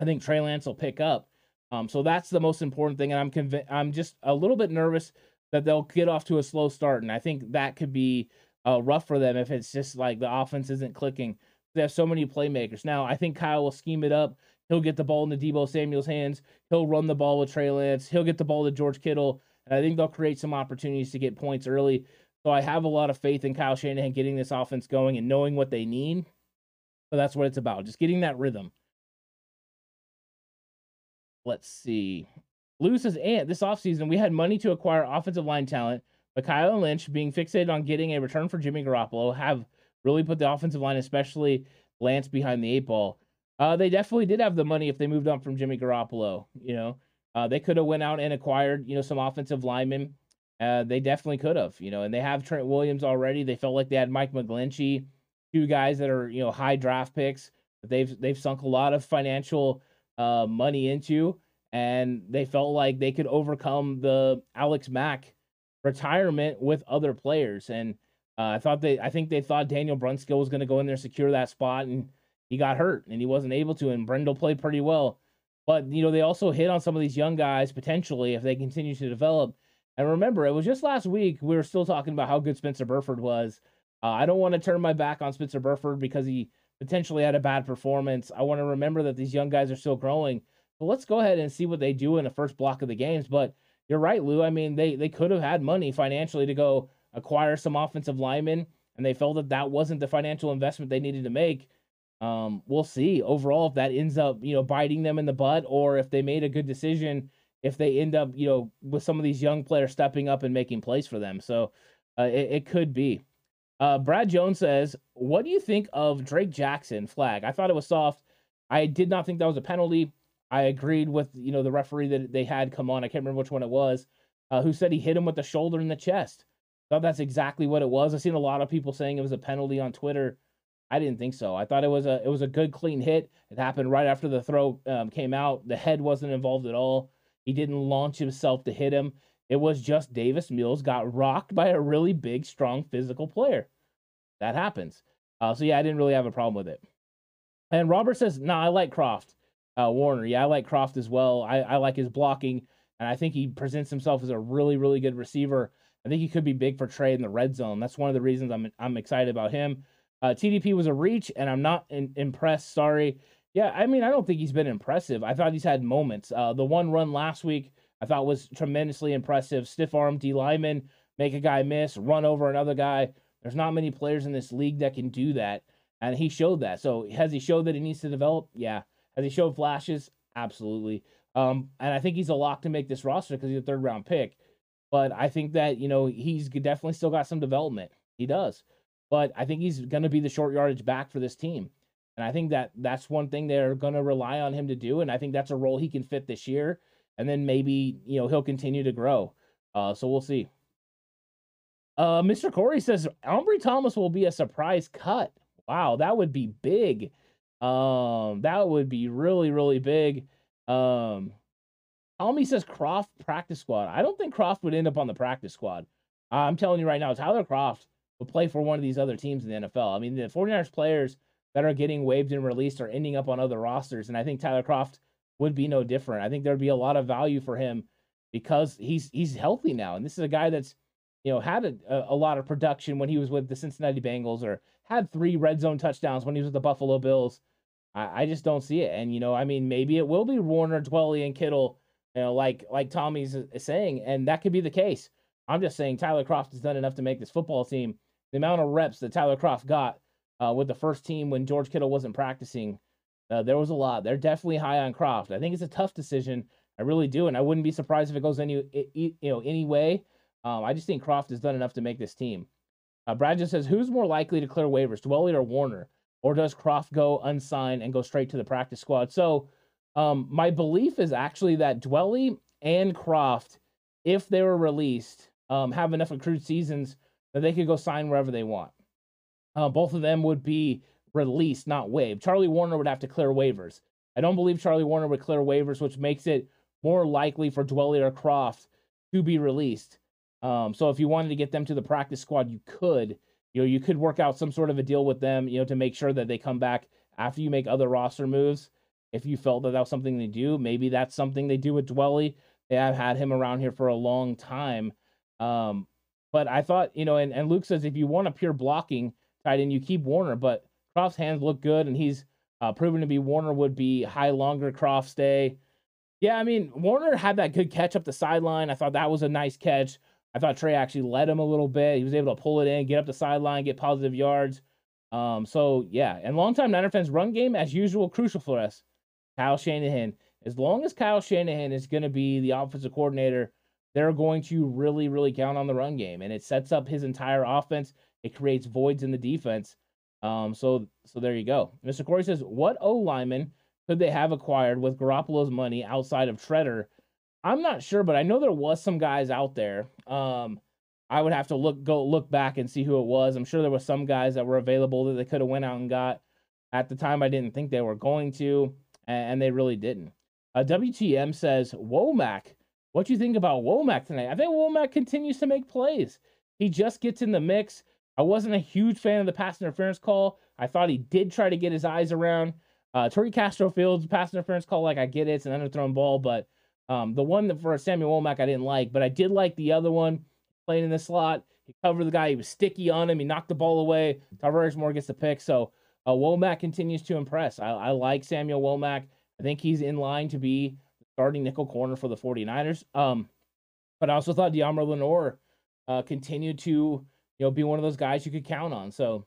I think Trey Lance will pick up. Um, so that's the most important thing, and I'm convinced. I'm just a little bit nervous that they'll get off to a slow start, and I think that could be uh, rough for them if it's just like the offense isn't clicking. They have so many playmakers now. I think Kyle will scheme it up. He'll get the ball into Deebo Samuel's hands. He'll run the ball with Trey Lance. He'll get the ball to George Kittle, and I think they'll create some opportunities to get points early. So I have a lot of faith in Kyle Shanahan getting this offense going and knowing what they need. But that's what it's about, just getting that rhythm. Let's see. Lou says, and this offseason, we had money to acquire offensive line talent, but Kyle and Lynch, being fixated on getting a return for Jimmy Garoppolo, have really put the offensive line, especially Lance, behind the eight ball. Uh, they definitely did have the money if they moved on from Jimmy Garoppolo. You know, uh, they could have went out and acquired, you know, some offensive linemen. Uh, they definitely could have, you know, and they have Trent Williams already. They felt like they had Mike McGlinchey, two guys that are, you know, high draft picks. They've they've sunk a lot of financial uh, money into, and they felt like they could overcome the Alex Mack retirement with other players. And uh, I thought they, I think they thought Daniel Brunskill was going to go in there secure that spot, and he got hurt and he wasn't able to. And Brendel played pretty well, but you know they also hit on some of these young guys potentially if they continue to develop. And remember, it was just last week we were still talking about how good Spencer Burford was. Uh, I don't want to turn my back on Spencer Burford because he potentially had a bad performance. I want to remember that these young guys are still growing. But let's go ahead and see what they do in the first block of the games. But you're right, Lou. I mean, they they could have had money financially to go acquire some offensive linemen, and they felt that that wasn't the financial investment they needed to make. Um, we'll see overall if that ends up you know biting them in the butt, or if they made a good decision. If they end up you know with some of these young players stepping up and making plays for them, so uh, it, it could be. Uh, Brad Jones says, "What do you think of Drake Jackson flag? I thought it was soft. I did not think that was a penalty. I agreed with you know the referee that they had come on. I can't remember which one it was, uh, who said he hit him with the shoulder in the chest. Thought that's exactly what it was. I've seen a lot of people saying it was a penalty on Twitter. I didn't think so. I thought it was a it was a good clean hit. It happened right after the throw um, came out. The head wasn't involved at all. He didn't launch himself to hit him. It was just Davis Mills got rocked by a really big, strong, physical player. That happens. Uh, so yeah, I didn't really have a problem with it. And Robert says, "No, nah, I like Kroft, uh, Woerner. Yeah, I like Kroft as well. I, I like his blocking, and I think he presents himself as a really, really good receiver. I think he could be big for Trey in the red zone. That's one of the reasons I'm I'm excited about him. Uh, TDP was a reach, and I'm not in, impressed. Sorry. Yeah, I mean, I don't think he's been impressive. I thought he's had moments. Uh, the one run last week I thought was tremendously impressive. Stiff arm D lineman, make a guy miss, run over another guy. There's not many players in this league that can do that, and he showed that. So has he showed that he needs to develop? Yeah. Has he showed flashes? Absolutely. Um, and I think he's a lock to make this roster because he's a third round pick. But I think that you know he's definitely still got some development. He does. but I think he's going to be the short yardage back for this team. And I think that that's one thing they're going to rely on him to do. And I think that's a role he can fit this year. And then maybe, you know, he'll continue to grow. Uh, so we'll see. Uh, Mr. Corey says Ambry Thomas will be a surprise cut. Wow, that would be big. Um, that would be really, really big. Um, Tommy says Kroft practice squad. I don't think Kroft would end up on the practice squad. I'm telling you right now, Tyler Kroft would play for one of these other teams in the NFL. I mean, the 49ers players that are getting waived and released are ending up on other rosters. And I think Tyler Kroft would be no different. I think there'd be a lot of value for him because he's he's healthy now. And this is a guy that's, you know, had a, a lot of production when he was with the Cincinnati Bengals or had three red zone touchdowns when he was with the Buffalo Bills. I, I just don't see it. And, you know, I mean, maybe it will be Woerner, Dwelley, and Kittle, you know, like like Tommy's uh, saying, and that could be the case. I'm just saying Tyler Kroft has done enough to make this football team. The amount of reps that Tyler Kroft got uh, with the first team when George Kittle wasn't practicing. Uh, there was a lot. They're definitely high on Kroft. I think it's a tough decision. I really do, and I wouldn't be surprised if it goes any you know any way. Um, I just think Kroft has done enough to make this team. Uh, Brad just says, who's more likely to clear waivers, Dwelley or Woerner, or does Kroft go unsigned and go straight to the practice squad? So, um, my belief is actually that Dwelley and Kroft, if they were released, um, have enough accrued seasons that they could go sign wherever they want. Uh, both of them would be released, not waived. Charlie Woerner would have to clear waivers. I don't believe Charlie Woerner would clear waivers, which makes it more likely for Dwelley or Kroft to be released. Um, so if you wanted to get them to the practice squad, you could. You know, you could work out some sort of a deal with them, you know, to make sure that they come back after you make other roster moves. If you felt that that was something they do, maybe that's something they do with Dwelley. They have had him around here for a long time. Um, but I thought, you know, and, and Luke says if you want a pure blocking, tight end, you keep Woerner, but Kroft's hands look good, and he's uh, proven to be Woerner would be high longer Kroft stay. Yeah, I mean Woerner had that good catch up the sideline. I thought that was a nice catch. I thought Trey actually led him a little bit. He was able to pull it in, get up the sideline, get positive yards. Um, so yeah, and longtime Niner fans run game as usual crucial for us. Kyle Shanahan. As long as Kyle Shanahan is going to be the offensive coordinator, they're going to really, really count on the run game, and it sets up his entire offense. It creates voids in the defense. Um, so so there you go. Mr. Corey says, what O lineman could they have acquired with Garoppolo's money outside of Tretter? I'm not sure, but I know there was some guys out there. Um, I would have to look go look back and see who it was. I'm sure there was some guys that were available that they could have went out and got. At the time, I didn't think they were going to, and, they really didn't. Uh, WTM says, Womack, what do you think about Womack tonight? I think Womack continues to make plays. He just gets in the mix. I wasn't a huge fan of the pass interference call. I thought he did try to get his eyes around uh, Tariq Castro Fields pass interference call. Like I get it, it's an underthrown ball, but um, the one that for Samuel Womack I didn't like, but I did like the other one playing in the slot. He covered the guy. He was sticky on him. He knocked the ball away. Tarvarius Moore gets the pick. So uh, Womack continues to impress. I, I like Samuel Womack. I think he's in line to be starting nickel corner for the 49ers. Um, but I also thought Deommodore Lenoir uh, continued to you know, be one of those guys you could count on. So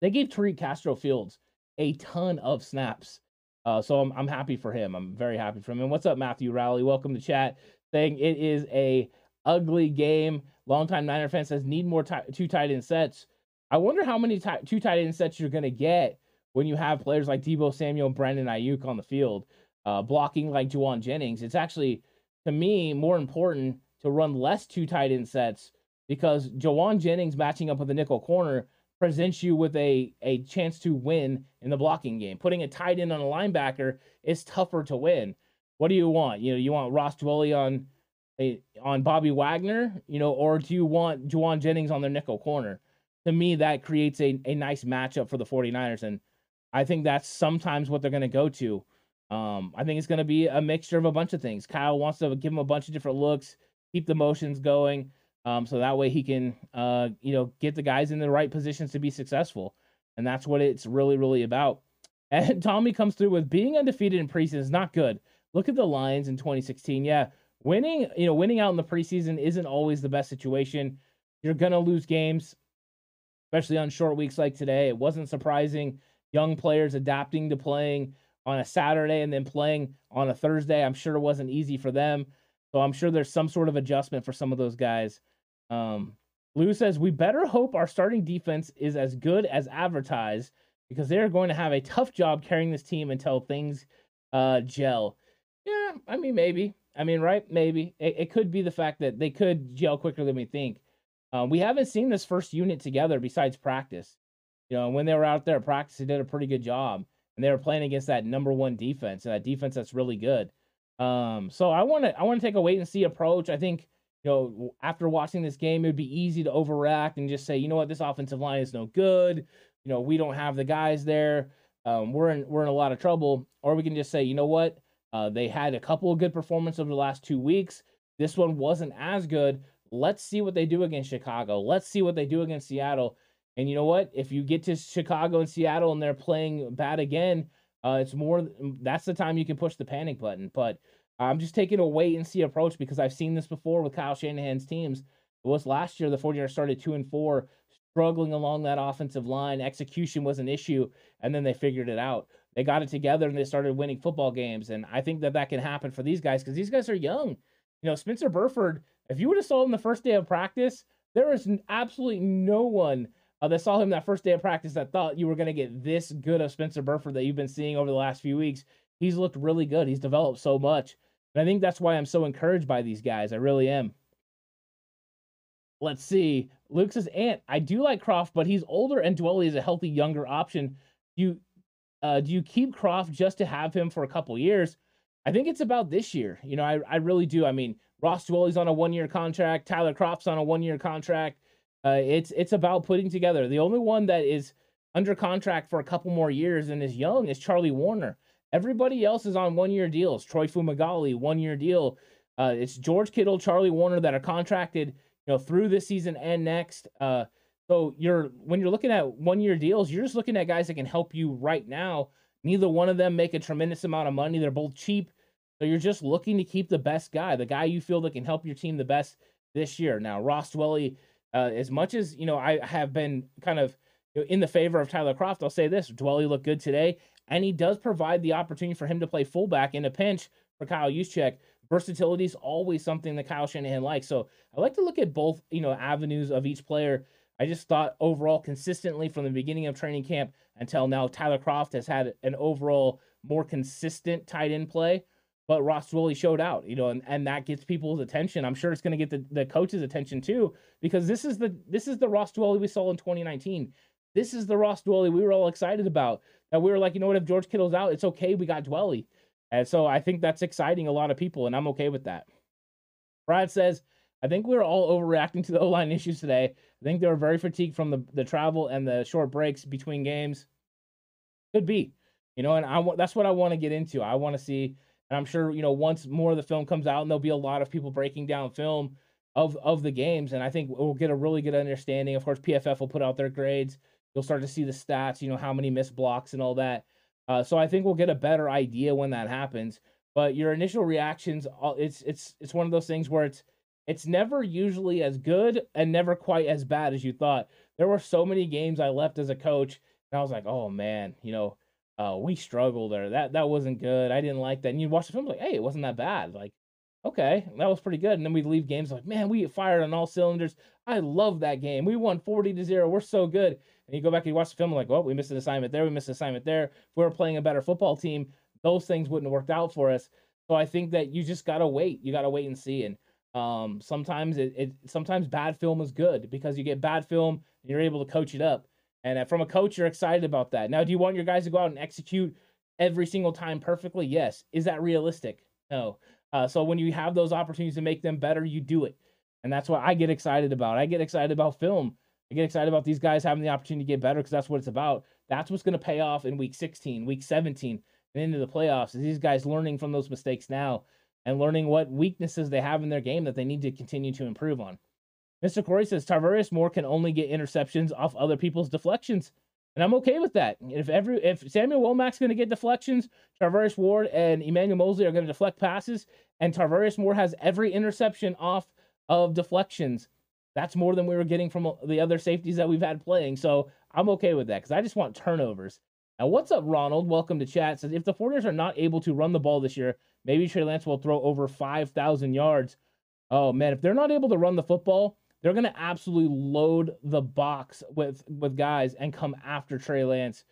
they gave Tariq Castro Fields a ton of snaps. Uh, so I'm, I'm happy for him. I'm very happy for him. And what's up, Matthew Rowley? Welcome to chat. Saying it is a ugly game. Longtime Niner fan says need more t- two tight end sets. I wonder how many t- two tight end sets you're going to get when you have players like Deebo Samuel and Brandon Aiyuk on the field, uh, blocking like Jauan Jennings. It's actually, to me, more important to run less two tight end sets because Jauan Jennings matching up with a nickel corner presents you with a, a chance to win in the blocking game. Putting a tight end on a linebacker is tougher to win. What do you want? You know, you want Ross Dwelley on a, on Bobby Wagner, you know, or do you want Jauan Jennings on their nickel corner? To me, that creates a, a nice matchup for the 49ers. And I think that's sometimes what they're going to go to. Um, I think it's going to be a mixture of a bunch of things. Kyle wants to give him a bunch of different looks, keep the motions going. Um, so that way he can, uh, you know, get the guys in the right positions to be successful, and that's what it's really, really about. And Tommy comes through with being undefeated in preseason is not good. Look at the Lions in 2016. Yeah, winning, you know, winning out in the preseason isn't always the best situation. You're gonna lose games, especially on short weeks like today. It wasn't surprising. Young players adapting to playing on a Saturday and then playing on a Thursday. I'm sure it wasn't easy for them. So I'm sure there's some sort of adjustment for some of those guys. Um, Lou says, We better hope our starting defense is as good as advertised because they're going to have a tough job carrying this team until things uh, gel. Yeah, I mean, maybe. I mean, right? Maybe. It, it could be the fact that they could gel quicker than we think. Um, we haven't seen this first unit together besides practice. You know, when they were out there they did a pretty good job. And they were playing against that number one defense, and that defense that's really good. Um, so I want to I want to take a wait and see approach. I think you know after watching this game, it'd be easy to overreact and just say, you know what, this offensive line is no good. You know, we don't have the guys there. Um, we're in we're in a lot of trouble. Or we can just say, you know what, uh, they had a couple of good performances over the last two weeks. This one wasn't as good. Let's see what they do against Chicago. Let's see what they do against Seattle. And you know what? If you get to Chicago and Seattle and they're playing bad again, uh, it's more. That's the time you can push the panic button. But I'm just taking a wait and see approach because I've seen this before with Kyle Shanahan's teams. It was last year the 49ers started two and four, struggling along that offensive line. Execution was an issue, and then they figured it out. They got it together and they started winning football games. And I think that that can happen for these guys because these guys are young. You know, Spencer Burford. If you would have saw him the first day of practice, there is absolutely no one uh, that saw him that first day of practice that thought you were going to get this good of Spencer Burford that you've been seeing over the last few weeks. He's looked really good. He's developed so much. And I think that's why I'm so encouraged by these guys. I really am. Let's see. Luke says, Ant, I do like Kroft, but he's older and Dwelley is a healthy younger option. You uh, do you keep Kroft just to have him for a couple years? I think it's about this year. You know, I, I really do. I mean, Ross Dwelley's on a one year contract. Tyler Kroft's on a one year contract. Uh, it's it's about putting together. The only one that is under contract for a couple more years and is young is Charlie Woerner. Everybody else is on one year deals. Troy Fumagalli, one year deal. Uh, it's George Kittle, Charlie Woerner that are contracted, you know, through this season and next. Uh, so you're when you're looking at one year deals, you're just looking at guys that can help you right now. Neither one of them make a tremendous amount of money. They're both cheap. So you're just looking to keep the best guy, the guy you feel that can help your team the best this year. Now, Ross Dwelley, uh, as much as you know, I have been kind of in the favor of Tyler Kroft. I'll say this: Dwelley looked good today, and he does provide the opportunity for him to play fullback in a pinch for Kyle Juszczyk. Versatility is always something that Kyle Shanahan likes. So I like to look at both, you know, avenues of each player. I just thought overall, consistently from the beginning of training camp until now, Tyler Kroft has had an overall more consistent tight end play. But Ross Dwelley showed out, you know, and, and that gets people's attention. I'm sure it's going to get the, the coach's attention too, because this is the this is the Ross Dwelley we saw in 2019. This is the Ross Dwelley we were all excited about. That we were like, you know what, if George Kittle's out, it's okay. We got Dwelley. And so I think that's exciting a lot of people, and I'm okay with that. Brad says, I think we are all overreacting to the O line issues today. I think they were very fatigued from the, the travel and the short breaks between games. Could be, you know, and I want that's what I want to get into. I want to see, and I'm sure you know once more of the film comes out, and there'll be a lot of people breaking down film of of the games, and I think we'll get a really good understanding. Of course, PFF will put out their grades. You'll start to see the stats, you know, how many missed blocks and all that. Uh, so I think we'll get a better idea when that happens. But your initial reactions, uh, it's it's it's one of those things where it's it's never usually as good and never quite as bad as you thought. There were so many games I left as a coach, and I was like, oh man, you know, uh, we struggled there. That that wasn't good. I didn't like that. And you watch the film like, hey, it wasn't that bad. Like, okay, that was pretty good. And then we leave games like, man, we fired on all cylinders. I love that game. We won 40 to 0. We're so good. And you go back and you watch the film like, well, we missed an assignment there. We missed an assignment there. If we were playing a better football team, those things wouldn't have worked out for us. So I think that you just gotta wait. You gotta wait and see. And um, sometimes it, it sometimes bad film is good because you get bad film and you're able to coach it up. And uh, from a coach, you're excited about that. Now, do you want your guys to go out and execute every single time perfectly? Yes. Is that realistic? No. Uh, so when you have those opportunities to make them better, you do it. And that's what I get excited about. I get excited about film. I get excited about these guys having the opportunity to get better because that's what it's about. That's what's going to pay off in week 16, week 17, and into the playoffs. Is these guys learning from those mistakes now and learning what weaknesses they have in their game that they need to continue to improve on. Mr. Corey says Tarvarius Moore can only get interceptions off other people's deflections. And I'm okay with that. If every if Samuel Womack's going to get deflections, Charvarius Ward and Emmanuel Moseley are going to deflect passes, and Tarvarius Moore has every interception off of deflections that's more than we were getting from the other safeties that we've had playing. So I'm okay with that because I just want turnovers. Now, what's up, Ronald? Welcome to chat. Says if the 49ers are not able to run the ball this year, maybe Trey Lance will throw over 5,000 yards. Oh, man. If they're not able to run the football, they're going to absolutely load the box with with guys and come after Trey Lance.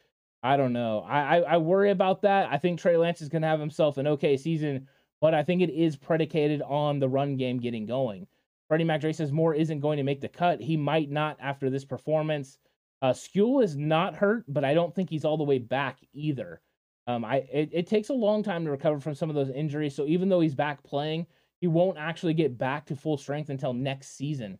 I don't know. I, I, I worry about that. I think Trey Lance is going to have himself an okay season, but I think it is predicated on the run game getting going. Freddie McDray says Moore isn't going to make the cut. He might not after this performance. Uh, Skule is not hurt, but I don't think he's all the way back either. Um, I it, it takes a long time to recover from some of those injuries. So even though he's back playing, he won't actually get back to full strength until next season.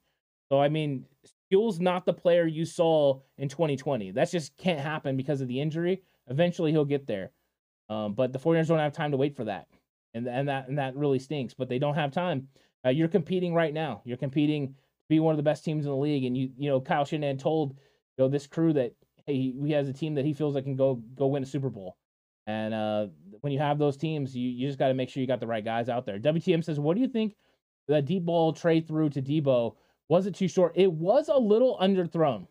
So I mean, Skule's not the player you saw in 2020. That just can't happen because of the injury. Eventually he'll get there. Um, but the 49ers don't have time to wait for that. And, and that and that really stinks. But they don't have time. Uh, you're competing right now. You're competing to be one of the best teams in the league. And you you know Kyle Shanahan told you know this crew that hey he has a team that he feels that can go go win a Super Bowl. And uh, when you have those teams, you, you just got to make sure you got the right guys out there. WTM says, what do you think the deep ball trade through to Deebo? Was it too short? It was a little underthrown.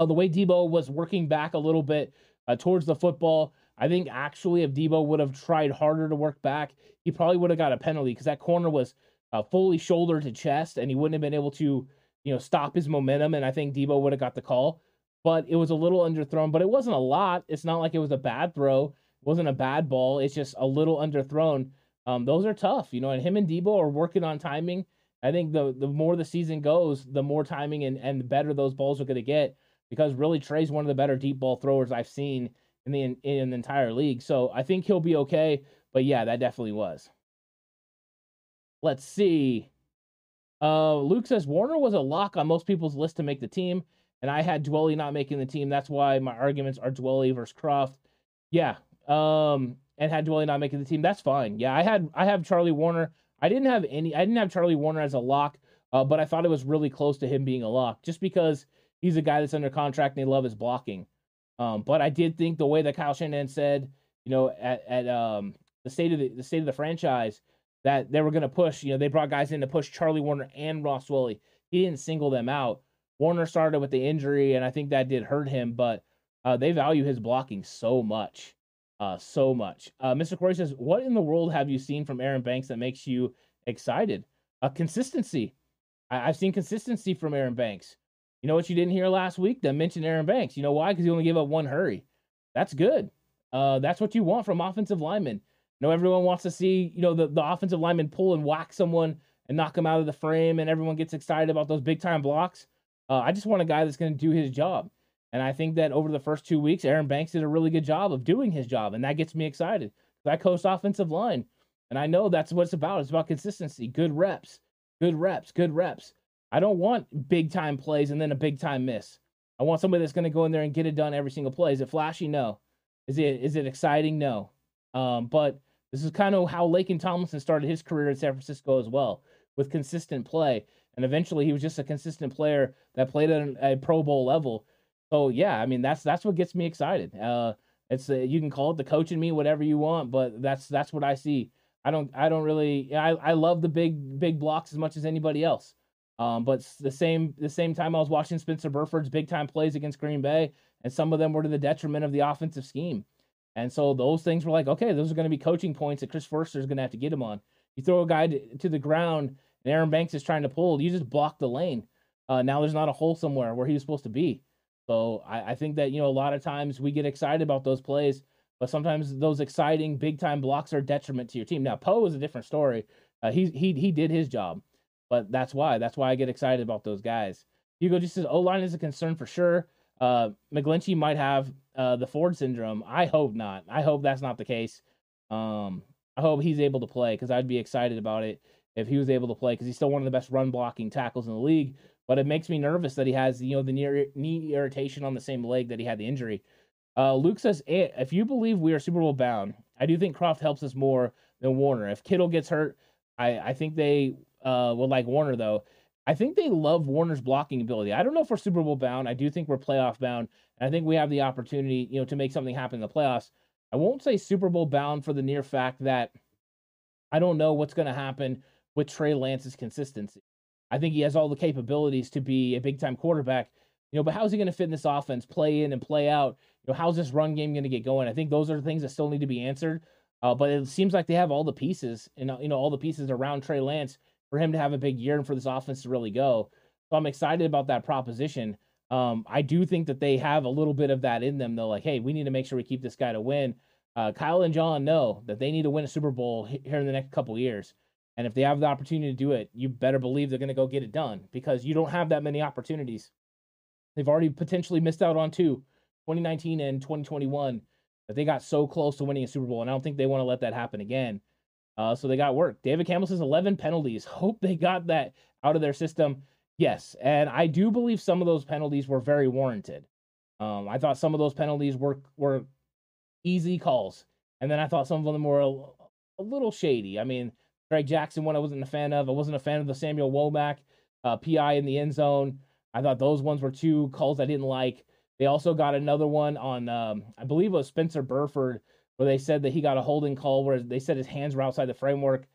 Uh, the way Deebo was working back a little bit uh, towards the football, I think actually if Deebo would have tried harder to work back, he probably would have got a penalty because that corner was uh, fully shoulder to chest and he wouldn't have been able to, you know, stop his momentum. And I think Deebo would have got the call. But it was a little underthrown, but it wasn't a lot. It's not like it was a bad throw It wasn't a bad ball. It's just a little underthrown. Um, those are tough, you know. And him and Deebo are working on timing. I think the the more the season goes, the more timing and and the better those balls are going to get. Because really, Trey's one of the better deep ball throwers I've seen in the in, in the entire league. So I think he'll be okay. But yeah, that definitely was. Let's see. Uh, Luke says Woerner was a lock on most people's list to make the team, and I had Dwelley not making the team. That's why my arguments are Dwelley versus Kroft. Yeah, um, and had Dwelley not making the team, that's fine. Yeah, I had I have Charlie Woerner. I didn't have any. I didn't have Charlie Woerner as a lock, uh, but I thought it was really close to him being a lock, just because he's a guy that's under contract and they love his blocking. Um, but I did think the way that Kyle Shanahan said, you know, at, at um, the state of the, the state of the franchise, that they were going to push. You know, they brought guys in to push Charlie Woerner and Ross Dwelley. He didn't single them out. Woerner started with the injury, and I think that did hurt him. But uh, they value his blocking so much uh, so much. Uh, Mr. Corey says, "What in the world have you seen from Aaron Banks that makes you excited?" Uh, consistency. I- have seen consistency from Aaron Banks. You know what you didn't hear last week? That mentioned Aaron Banks. You know why? Because he only gave up one hurry. That's good. Uh, that's what you want from offensive linemen. You know, everyone wants to see you know the, the offensive lineman pull and whack someone and knock him out of the frame, and everyone gets excited about those big time blocks. Uh, I just want a guy that's going to do his job. And I think that over the first two weeks, Aaron Banks did a really good job of doing his job, and that gets me excited. I coach offensive line, and I know that's what it's about. It's about consistency, good reps, good reps, good reps. I don't want big time plays and then a big time miss. I want somebody that's going to go in there and get it done every single play. Is it flashy? No. Is it is it exciting? No. Um, but this is kind of how Laken Tomlinson started his career in San Francisco as well, with consistent play. And eventually, he was just a consistent player that played at a Pro Bowl level so yeah, I mean that's that's what gets me excited. Uh, it's uh, you can call it the coaching me, whatever you want, but that's that's what I see. I don't I don't really I, I love the big big blocks as much as anybody else. Um, but the same the same time I was watching Spencer Burford's big time plays against Green Bay, and some of them were to the detriment of the offensive scheme. And so those things were like, okay, those are going to be coaching points that Chris Foerster is going to have to get him on. You throw a guy to, to, the ground and Aaron Banks is trying to pull, you just block the lane. Uh, now there's not a hole somewhere where he was supposed to be. So I, I think that, you know, a lot of times we get excited about those plays, but sometimes those exciting big time blocks are detriment to your team. Now, Poe is a different story. Uh, he, he, he did his job, but that's why. That's why I get excited about those guys. Hugo just says O line is a concern for sure. Uh, McGlinchey might have uh, the Ford syndrome. I hope not. I hope that's not the case. Um, I hope he's able to play because I'd be excited about it if he was able to play because he's still one of the best run blocking tackles in the league but it makes me nervous that he has you know the near knee irritation on the same leg that he had the injury. Uh, Luke says, if you believe we are Super Bowl bound, I do think Kroft helps us more than Woerner. If Kittle gets hurt, I, I think they uh, will like Woerner though. I think they love Woerner's blocking ability. I don't know if we're Super Bowl bound. I do think we're playoff bound. And I think we have the opportunity, you know, to make something happen in the playoffs. I won't say Super Bowl bound for the near fact that I don't know what's going to happen with Trey Lance's consistency. I think he has all the capabilities to be a big time quarterback. You know, but how's he going to fit in this offense, play in and play out? You know, how's this run game going to get going? I think those are the things that still need to be answered. Uh, but it seems like they have all the pieces and you know all the pieces around Trey Lance for him to have a big year and for this offense to really go. So I'm excited about that proposition. Um, I do think that they have a little bit of that in them, though. Like, hey, we need to make sure we keep this guy to win. Uh, Kyle and John know that they need to win a Super Bowl here in the next couple years. And if they have the opportunity to do it, you better believe they're going to go get it done because you don't have that many opportunities. They've already potentially missed out on two, 2019 and 2021, that they got so close to winning a Super Bowl. And I don't think they want to let that happen again. Uh, so they got work. David Campbell says 11 penalties. Hope they got that out of their system. Yes. And I do believe some of those penalties were very warranted. Um, I thought some of those penalties were, were easy calls. And then I thought some of them were a, a little shady. I mean, Greg Jackson, one I wasn't a fan of. I wasn't a fan of the Samuel Womack uh, PI in the end zone. I thought those ones were two calls I didn't like. They also got another one on, um, I believe it was Spencer Burford, where they said that he got a holding call where they said his hands were outside the framework.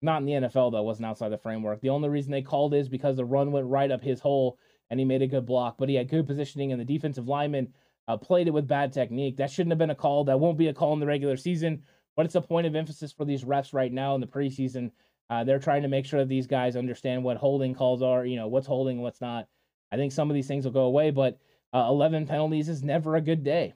Not in the NFL, though, wasn't outside the framework. The only reason they called is because the run went right up his hole and he made a good block, but he had good positioning and the defensive lineman uh, played it with bad technique. That shouldn't have been a call. That won't be a call in the regular season but it's a point of emphasis for these refs right now in the preseason. Uh, they're trying to make sure that these guys understand what holding calls are, you know, what's holding, what's not. I think some of these things will go away, but uh, 11 penalties is never a good day.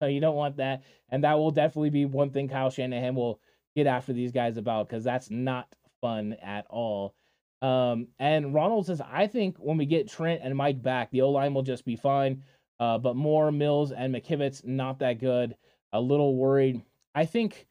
So you don't want that. And that will definitely be one thing Kyle Shanahan will get after these guys about because that's not fun at all. Um, and Ronald says, I think when we get Trent and Mike back, the O line will just be fine. Uh, but Moore Mills and McKivitz, not that good. A little worried. I think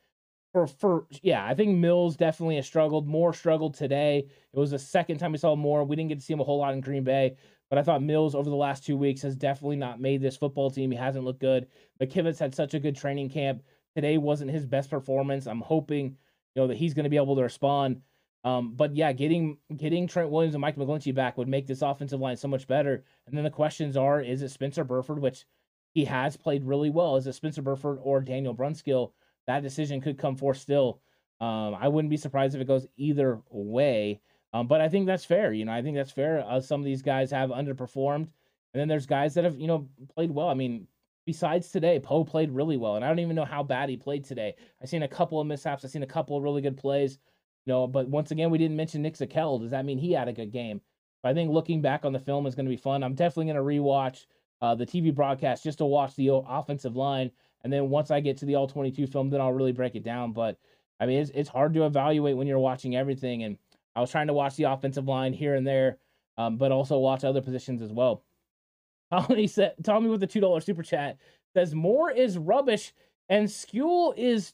for for yeah, I think Mills definitely has struggled. Moore struggled today. It was the second time we saw Moore. We didn't get to see him a whole lot in Green Bay, but I thought Mills over the last two weeks has definitely not made this football team. He hasn't looked good. McKivitz had such a good training camp. Today wasn't his best performance. I'm hoping you know that he's going to be able to respond. Um, but yeah, getting getting Trent Williams and Mike McGlinchey back would make this offensive line so much better. And then the questions are: Is it Spencer Burford, which he has played really well? Is it Spencer Burford or Daniel Brunskill? That decision could come forth still. Um, I wouldn't be surprised if it goes either way. Um, but I think that's fair. You know, I think that's fair. Uh, some of these guys have underperformed, and then there's guys that have you know played well. I mean, besides today, Poe played really well, and I don't even know how bad he played today. I've seen a couple of mishaps. I've seen a couple of really good plays. You know, but once again, we didn't mention Nick Zakelj. Does that mean he had a good game? I think looking back on the film is going to be fun. I'm definitely going to rewatch uh, the TV broadcast just to watch the offensive line and then once I get to the all 22 film, then I'll really break it down. But I mean, it's, it's hard to evaluate when you're watching everything. And I was trying to watch the offensive line here and there, um, but also watch other positions as well. Tommy said, Tommy with the $2 super chat says, Moore is rubbish and Skule is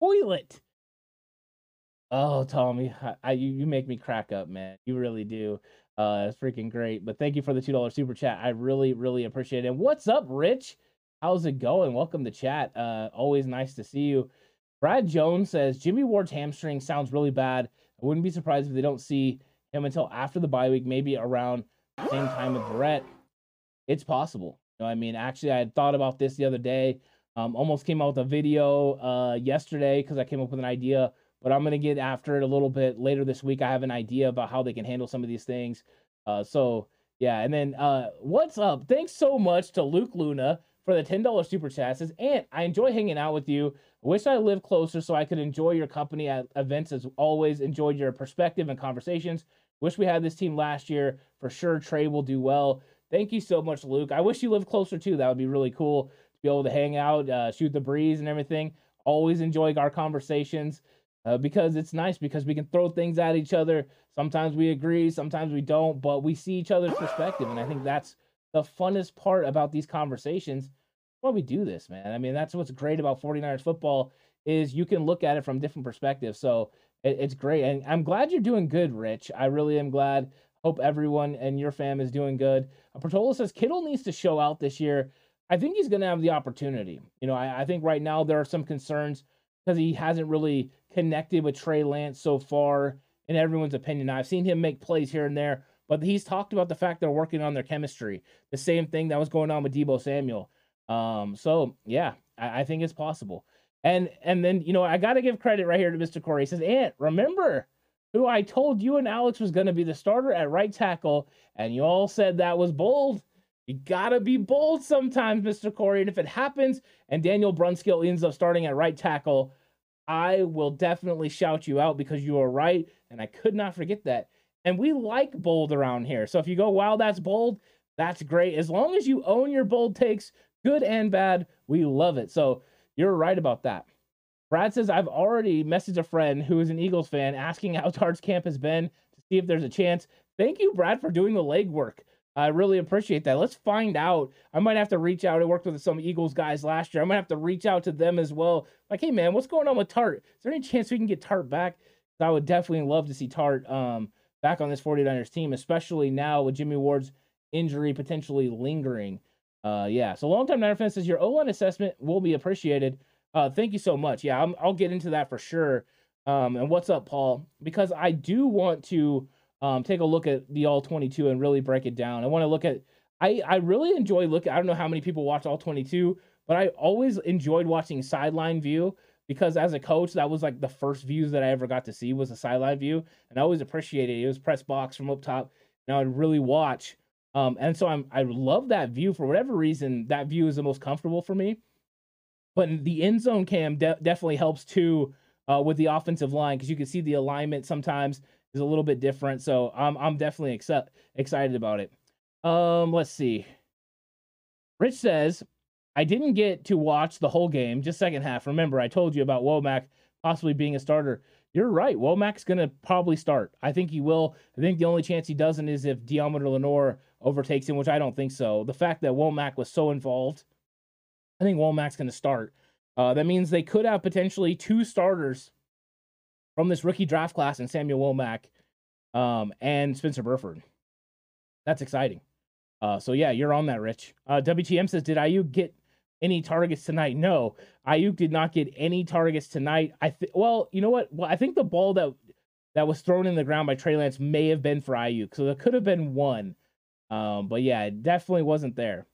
toilet. Oh, Tommy, I, I, you make me crack up, man. You really do. Uh, it's freaking great. But thank you for the $2 super chat. I really, really appreciate it. And what's up, Rich? How's it going? Welcome to chat. Uh, always nice to see you. Brad Jones says Jimmy Ward's hamstring sounds really bad. I wouldn't be surprised if they don't see him until after the bye week, maybe around same time with Brett. It's possible. You know, I mean, actually, I had thought about this the other day. Um, almost came out with a video uh, yesterday because I came up with an idea, but I'm gonna get after it a little bit later this week. I have an idea about how they can handle some of these things. Uh, so yeah, and then uh, what's up? Thanks so much to Luke Luna for the $10 super chat. Ant, I enjoy hanging out with you. Wish I lived closer so I could enjoy your company at events as always. Enjoyed your perspective and conversations. Wish we had this team last year. For sure, Trey will do well. Thank you so much, Luke. I wish you lived closer too. That would be really cool to be able to hang out, uh, shoot the breeze, and everything. Always enjoy our conversations uh, because it's nice because we can throw things at each other. Sometimes we agree, sometimes we don't, but we see each other's perspective. And I think that's the funnest part about these conversations why we do this, man. I mean, that's what's great about 49ers football is you can look at it from different perspectives. So it, it's great. And I'm glad you're doing good, Rich. I really am glad. Hope everyone and your fam is doing good. Uh, Portola says Kittle needs to show out this year. I think he's going to have the opportunity. You know, I, I think right now there are some concerns because he hasn't really connected with Trey Lance so far, in everyone's opinion. I've seen him make plays here and there, but he's talked about the fact they're working on their chemistry. The same thing that was going on with Deebo Samuel. Um, so yeah, I, I think it's possible. And and then you know I got to give credit right here to Mr. Corey. He says, "Ant, remember who I told you and Alex was going to be the starter at right tackle, and you all said that was bold." You gotta be bold sometimes, Mr. Corey. And if it happens and Daniel Brunskill ends up starting at right tackle, I will definitely shout you out because you are right. And I could not forget that. And we like bold around here. So if you go, wow, that's bold, that's great. As long as you own your bold takes, good and bad, we love it. So you're right about that. Brad says, I've already messaged a friend who is an Eagles fan asking how Tartt's camp has been to see if there's a chance. Thank you, Brad, for doing the legwork. I really appreciate that. Let's find out. I might have to reach out. I worked with some Eagles guys last year. I might have to reach out to them as well. Like, hey, man, what's going on with Tart? Is there any chance we can get Tart back? I would definitely love to see Tart um, back on this 49ers team, especially now with Jimmy Ward's injury potentially lingering. Uh, yeah, so long-time Niner fan says your O-line assessment will be appreciated. Uh, thank you so much. Yeah, i will get into that for sure. Um, and what's up, Paul? Because I do want to um, take a look at the all 22 and really break it down. I want to look at. I I really enjoy looking. I don't know how many people watch all 22, but I always enjoyed watching sideline view because as a coach, that was like the first views that I ever got to see was a sideline view, and I always appreciated it. It was press box from up top. Now I'd really watch, um, and so I'm I love that view for whatever reason. That view is the most comfortable for me. But the end zone cam de- definitely helps too uh, with the offensive line because you can see the alignment sometimes is a little bit different. So I'm I'm definitely excited excited about it. Um, let's see. Rich says I didn't get to watch the whole game, just second half. Remember, I told you about Womack possibly being a starter. You're right. Womack's going to probably start. I think he will. I think the only chance he doesn't is if Deommodore Lenoir overtakes him, which I don't think so. The fact that Womack was so involved, I think Womack's going to start. Uh, that means they could have potentially two starters from this rookie draft class in Samuel Womack um, and Spencer Burford. That's exciting. Uh, so yeah, you're on that, Rich. Uh, WTM says, did Aiyuk get any targets tonight. No, Aiyuk did not get any targets tonight. I think. Well, you know what? Well, I think the ball that that was thrown in the ground by Trey Lance may have been for Aiyuk, so there could have been one. Um, but yeah, it definitely wasn't there.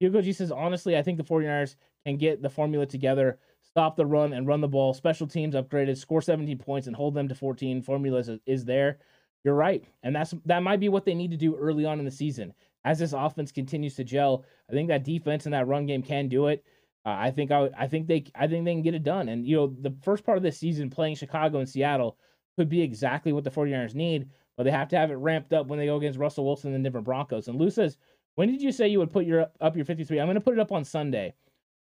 Hugo G says, honestly, I think the 49ers can get the formula together, stop the run and run the ball. Special teams upgraded, score 17 points and hold them to 14. Formula is, is there. You're right. And that's that might be what they need to do early on in the season as this offense continues to gel, I think that defense and that run game can do it. Uh, I think I, I think they I think they can get it done. And you know, the first part of this season playing Chicago and Seattle could be exactly what the 49ers need, but they have to have it ramped up when they go against Russell Wilson and the Denver Broncos. And Lou says, when did you say you would put your up your 53? I'm going to put it up on Sunday.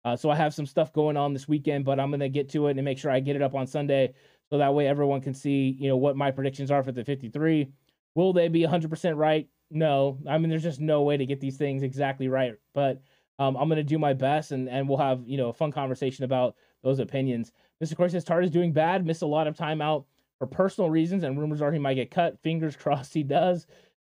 Uh, so I have some stuff going on this weekend, but I'm going to get to it and make sure I get it up on Sunday so that way everyone can see, you know, what my predictions are for the 53. Will they be 100% right? No, I mean, there's just no way to get these things exactly right. But um, I'm going to do my best, and and we'll have you know a fun conversation about those opinions. Mr. Corey says is doing bad, missed a lot of time out for personal reasons, and rumors are he might get cut. Fingers crossed he does.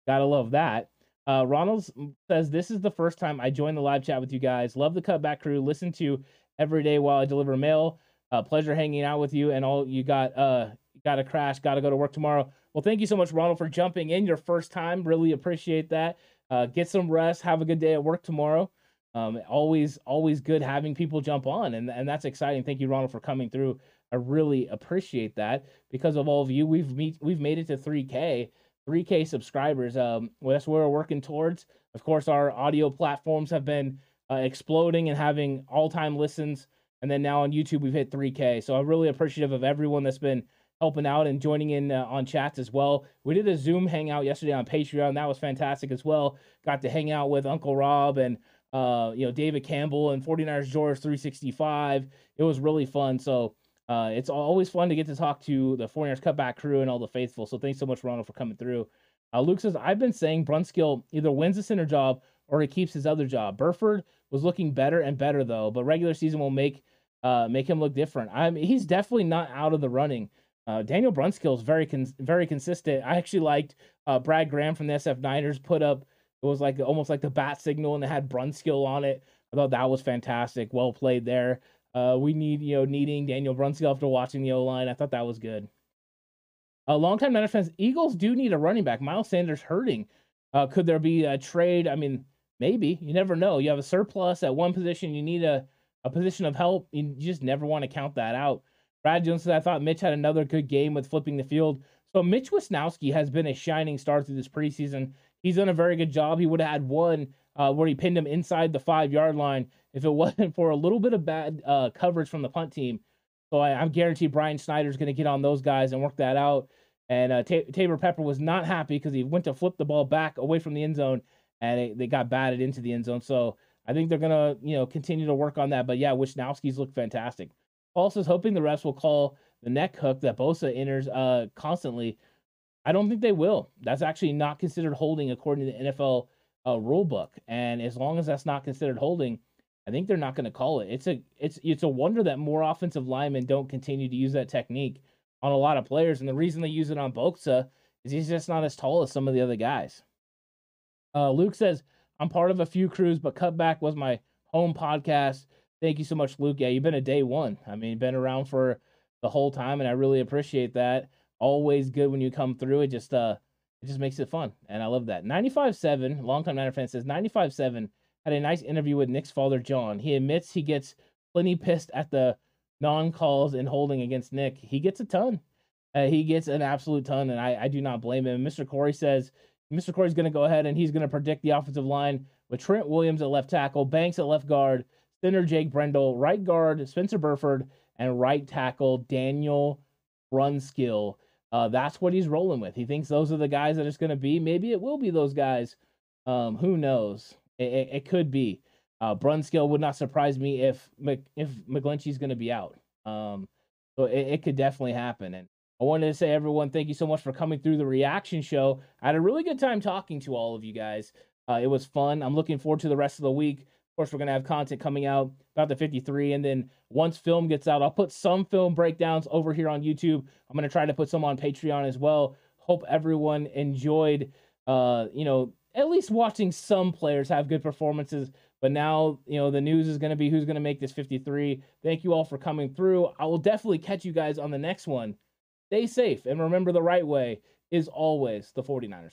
Gotta love that. Uh, Ronald says this is the first time I joined the live chat with you guys. Love the cutback crew. Listen to every day while I deliver mail. Uh, pleasure hanging out with you and all. You got uh, got to crash. Got to go to work tomorrow. Well, thank you so much, Ronald, for jumping in your first time. Really appreciate that. Uh, get some rest. Have a good day at work tomorrow. Um, always, always good having people jump on, and and that's exciting. Thank you, Ronald, for coming through. I really appreciate that because of all of you. We've meet, we've made it to 3K, 3K subscribers. Um, well, that's what we're working towards. Of course, our audio platforms have been uh, exploding and having all-time listens, and then now on YouTube we've hit 3K. So I'm really appreciative of everyone that's been helping out and joining in uh, on chats as well. We did a Zoom hangout yesterday on Patreon. That was fantastic as well. Got to hang out with Uncle Rob and uh, you know David Campbell and 49ers George 365. It was really fun. So uh, it's always fun to get to talk to the 49ers cutback crew and all the faithful. So thanks so much, Ronald, for coming through. Uh, Luke says, I've been saying Brunskill either wins the center job or he keeps his other job. Burford was looking better and better though, but regular season will make uh, make him look different. I'm he's definitely not out of the running. Uh, Daniel Brunskill is very con- very consistent. I actually liked uh, Brad Graham from the SF Niners put up it was like almost like the bat signal and it had Brunskill on it. I thought that was fantastic. Well played there. Uh, we need you know needing Daniel Brunskill after watching the O line. I thought that was good. A longtime Niners fans, Eagles do need a running back. Miles Sanders hurting. Uh, could there be a trade? I mean, maybe. You never know. You have a surplus at one position. You need a, a position of help. You just never want to count that out. Brad Jones says, I thought Mitch had another good game with flipping the field. So Mitch Wishnowsky has been a shining star through this preseason. He's done a very good job. He would have had one uh, where he pinned him inside the five yard line if it wasn't for a little bit of bad uh, coverage from the punt team. So I, am guaranteed Brian Schneider's going to get on those guys and work that out. And uh, Ta- Taybor Pepper was not happy because he went to flip the ball back away from the end zone, and they, they got batted into the end zone. So I think they're gonna you know continue to work on that. But yeah, Wishnowsky's look fantastic. Paul says hoping the refs will call the neck hook that Bosa enters uh, constantly. I don't think they will. That's actually not considered holding according to the NFL uh, rule book. And as long as that's not considered holding, I think they're not going to call it. It's a it's it's a wonder that more offensive linemen don't continue to use that technique on a lot of players. And the reason they use it on Bosa is he's just not as tall as some of the other guys. Uh, Luke says, I'm part of a few crews, but Cutback was my home podcast. Thank you so much, Luke. Yeah, you've been a day one. I mean, been around for the whole time, and I really appreciate that. Always good when you come through. It just uh it just makes it fun. And I love that. 95-7, longtime Niner fan says 95-7 had a nice interview with Nick's father, John. He admits he gets plenty pissed at the non-calls and holding against Nick. He gets a ton. Uh, he gets an absolute ton, and I, I do not blame him. Mr. Corey says Mr. Corey's going to go ahead and he's going to predict the offensive line with Trent Williams at left tackle, Banks at left guard, center Jake Brendel, right guard Spencer Burford, and right tackle Daniel Brunskill. Uh, that's what he's rolling with. He thinks those are the guys that it's going to be. Maybe it will be those guys. Um, who knows? It, it, it could be. Uh, Brunskill would not surprise me if if McGlinchey's going to be out. Um, so it, it could definitely happen. And I wanted to say, everyone, thank you so much for coming through the reaction show. I had a really good time talking to all of you guys. Uh, it was fun. I'm looking forward to the rest of the week. Of course, we're going to have content coming out about the 53. And then once film gets out, I'll put some film breakdowns over here on YouTube. I'm going to try to put some on Patreon as well. Hope everyone enjoyed, uh, you know, at least watching some players have good performances. But now, you know, the news is going to be who's going to make this 53. Thank you all for coming through. I will definitely catch you guys on the next one. Stay safe and remember the right way is always the 49ers.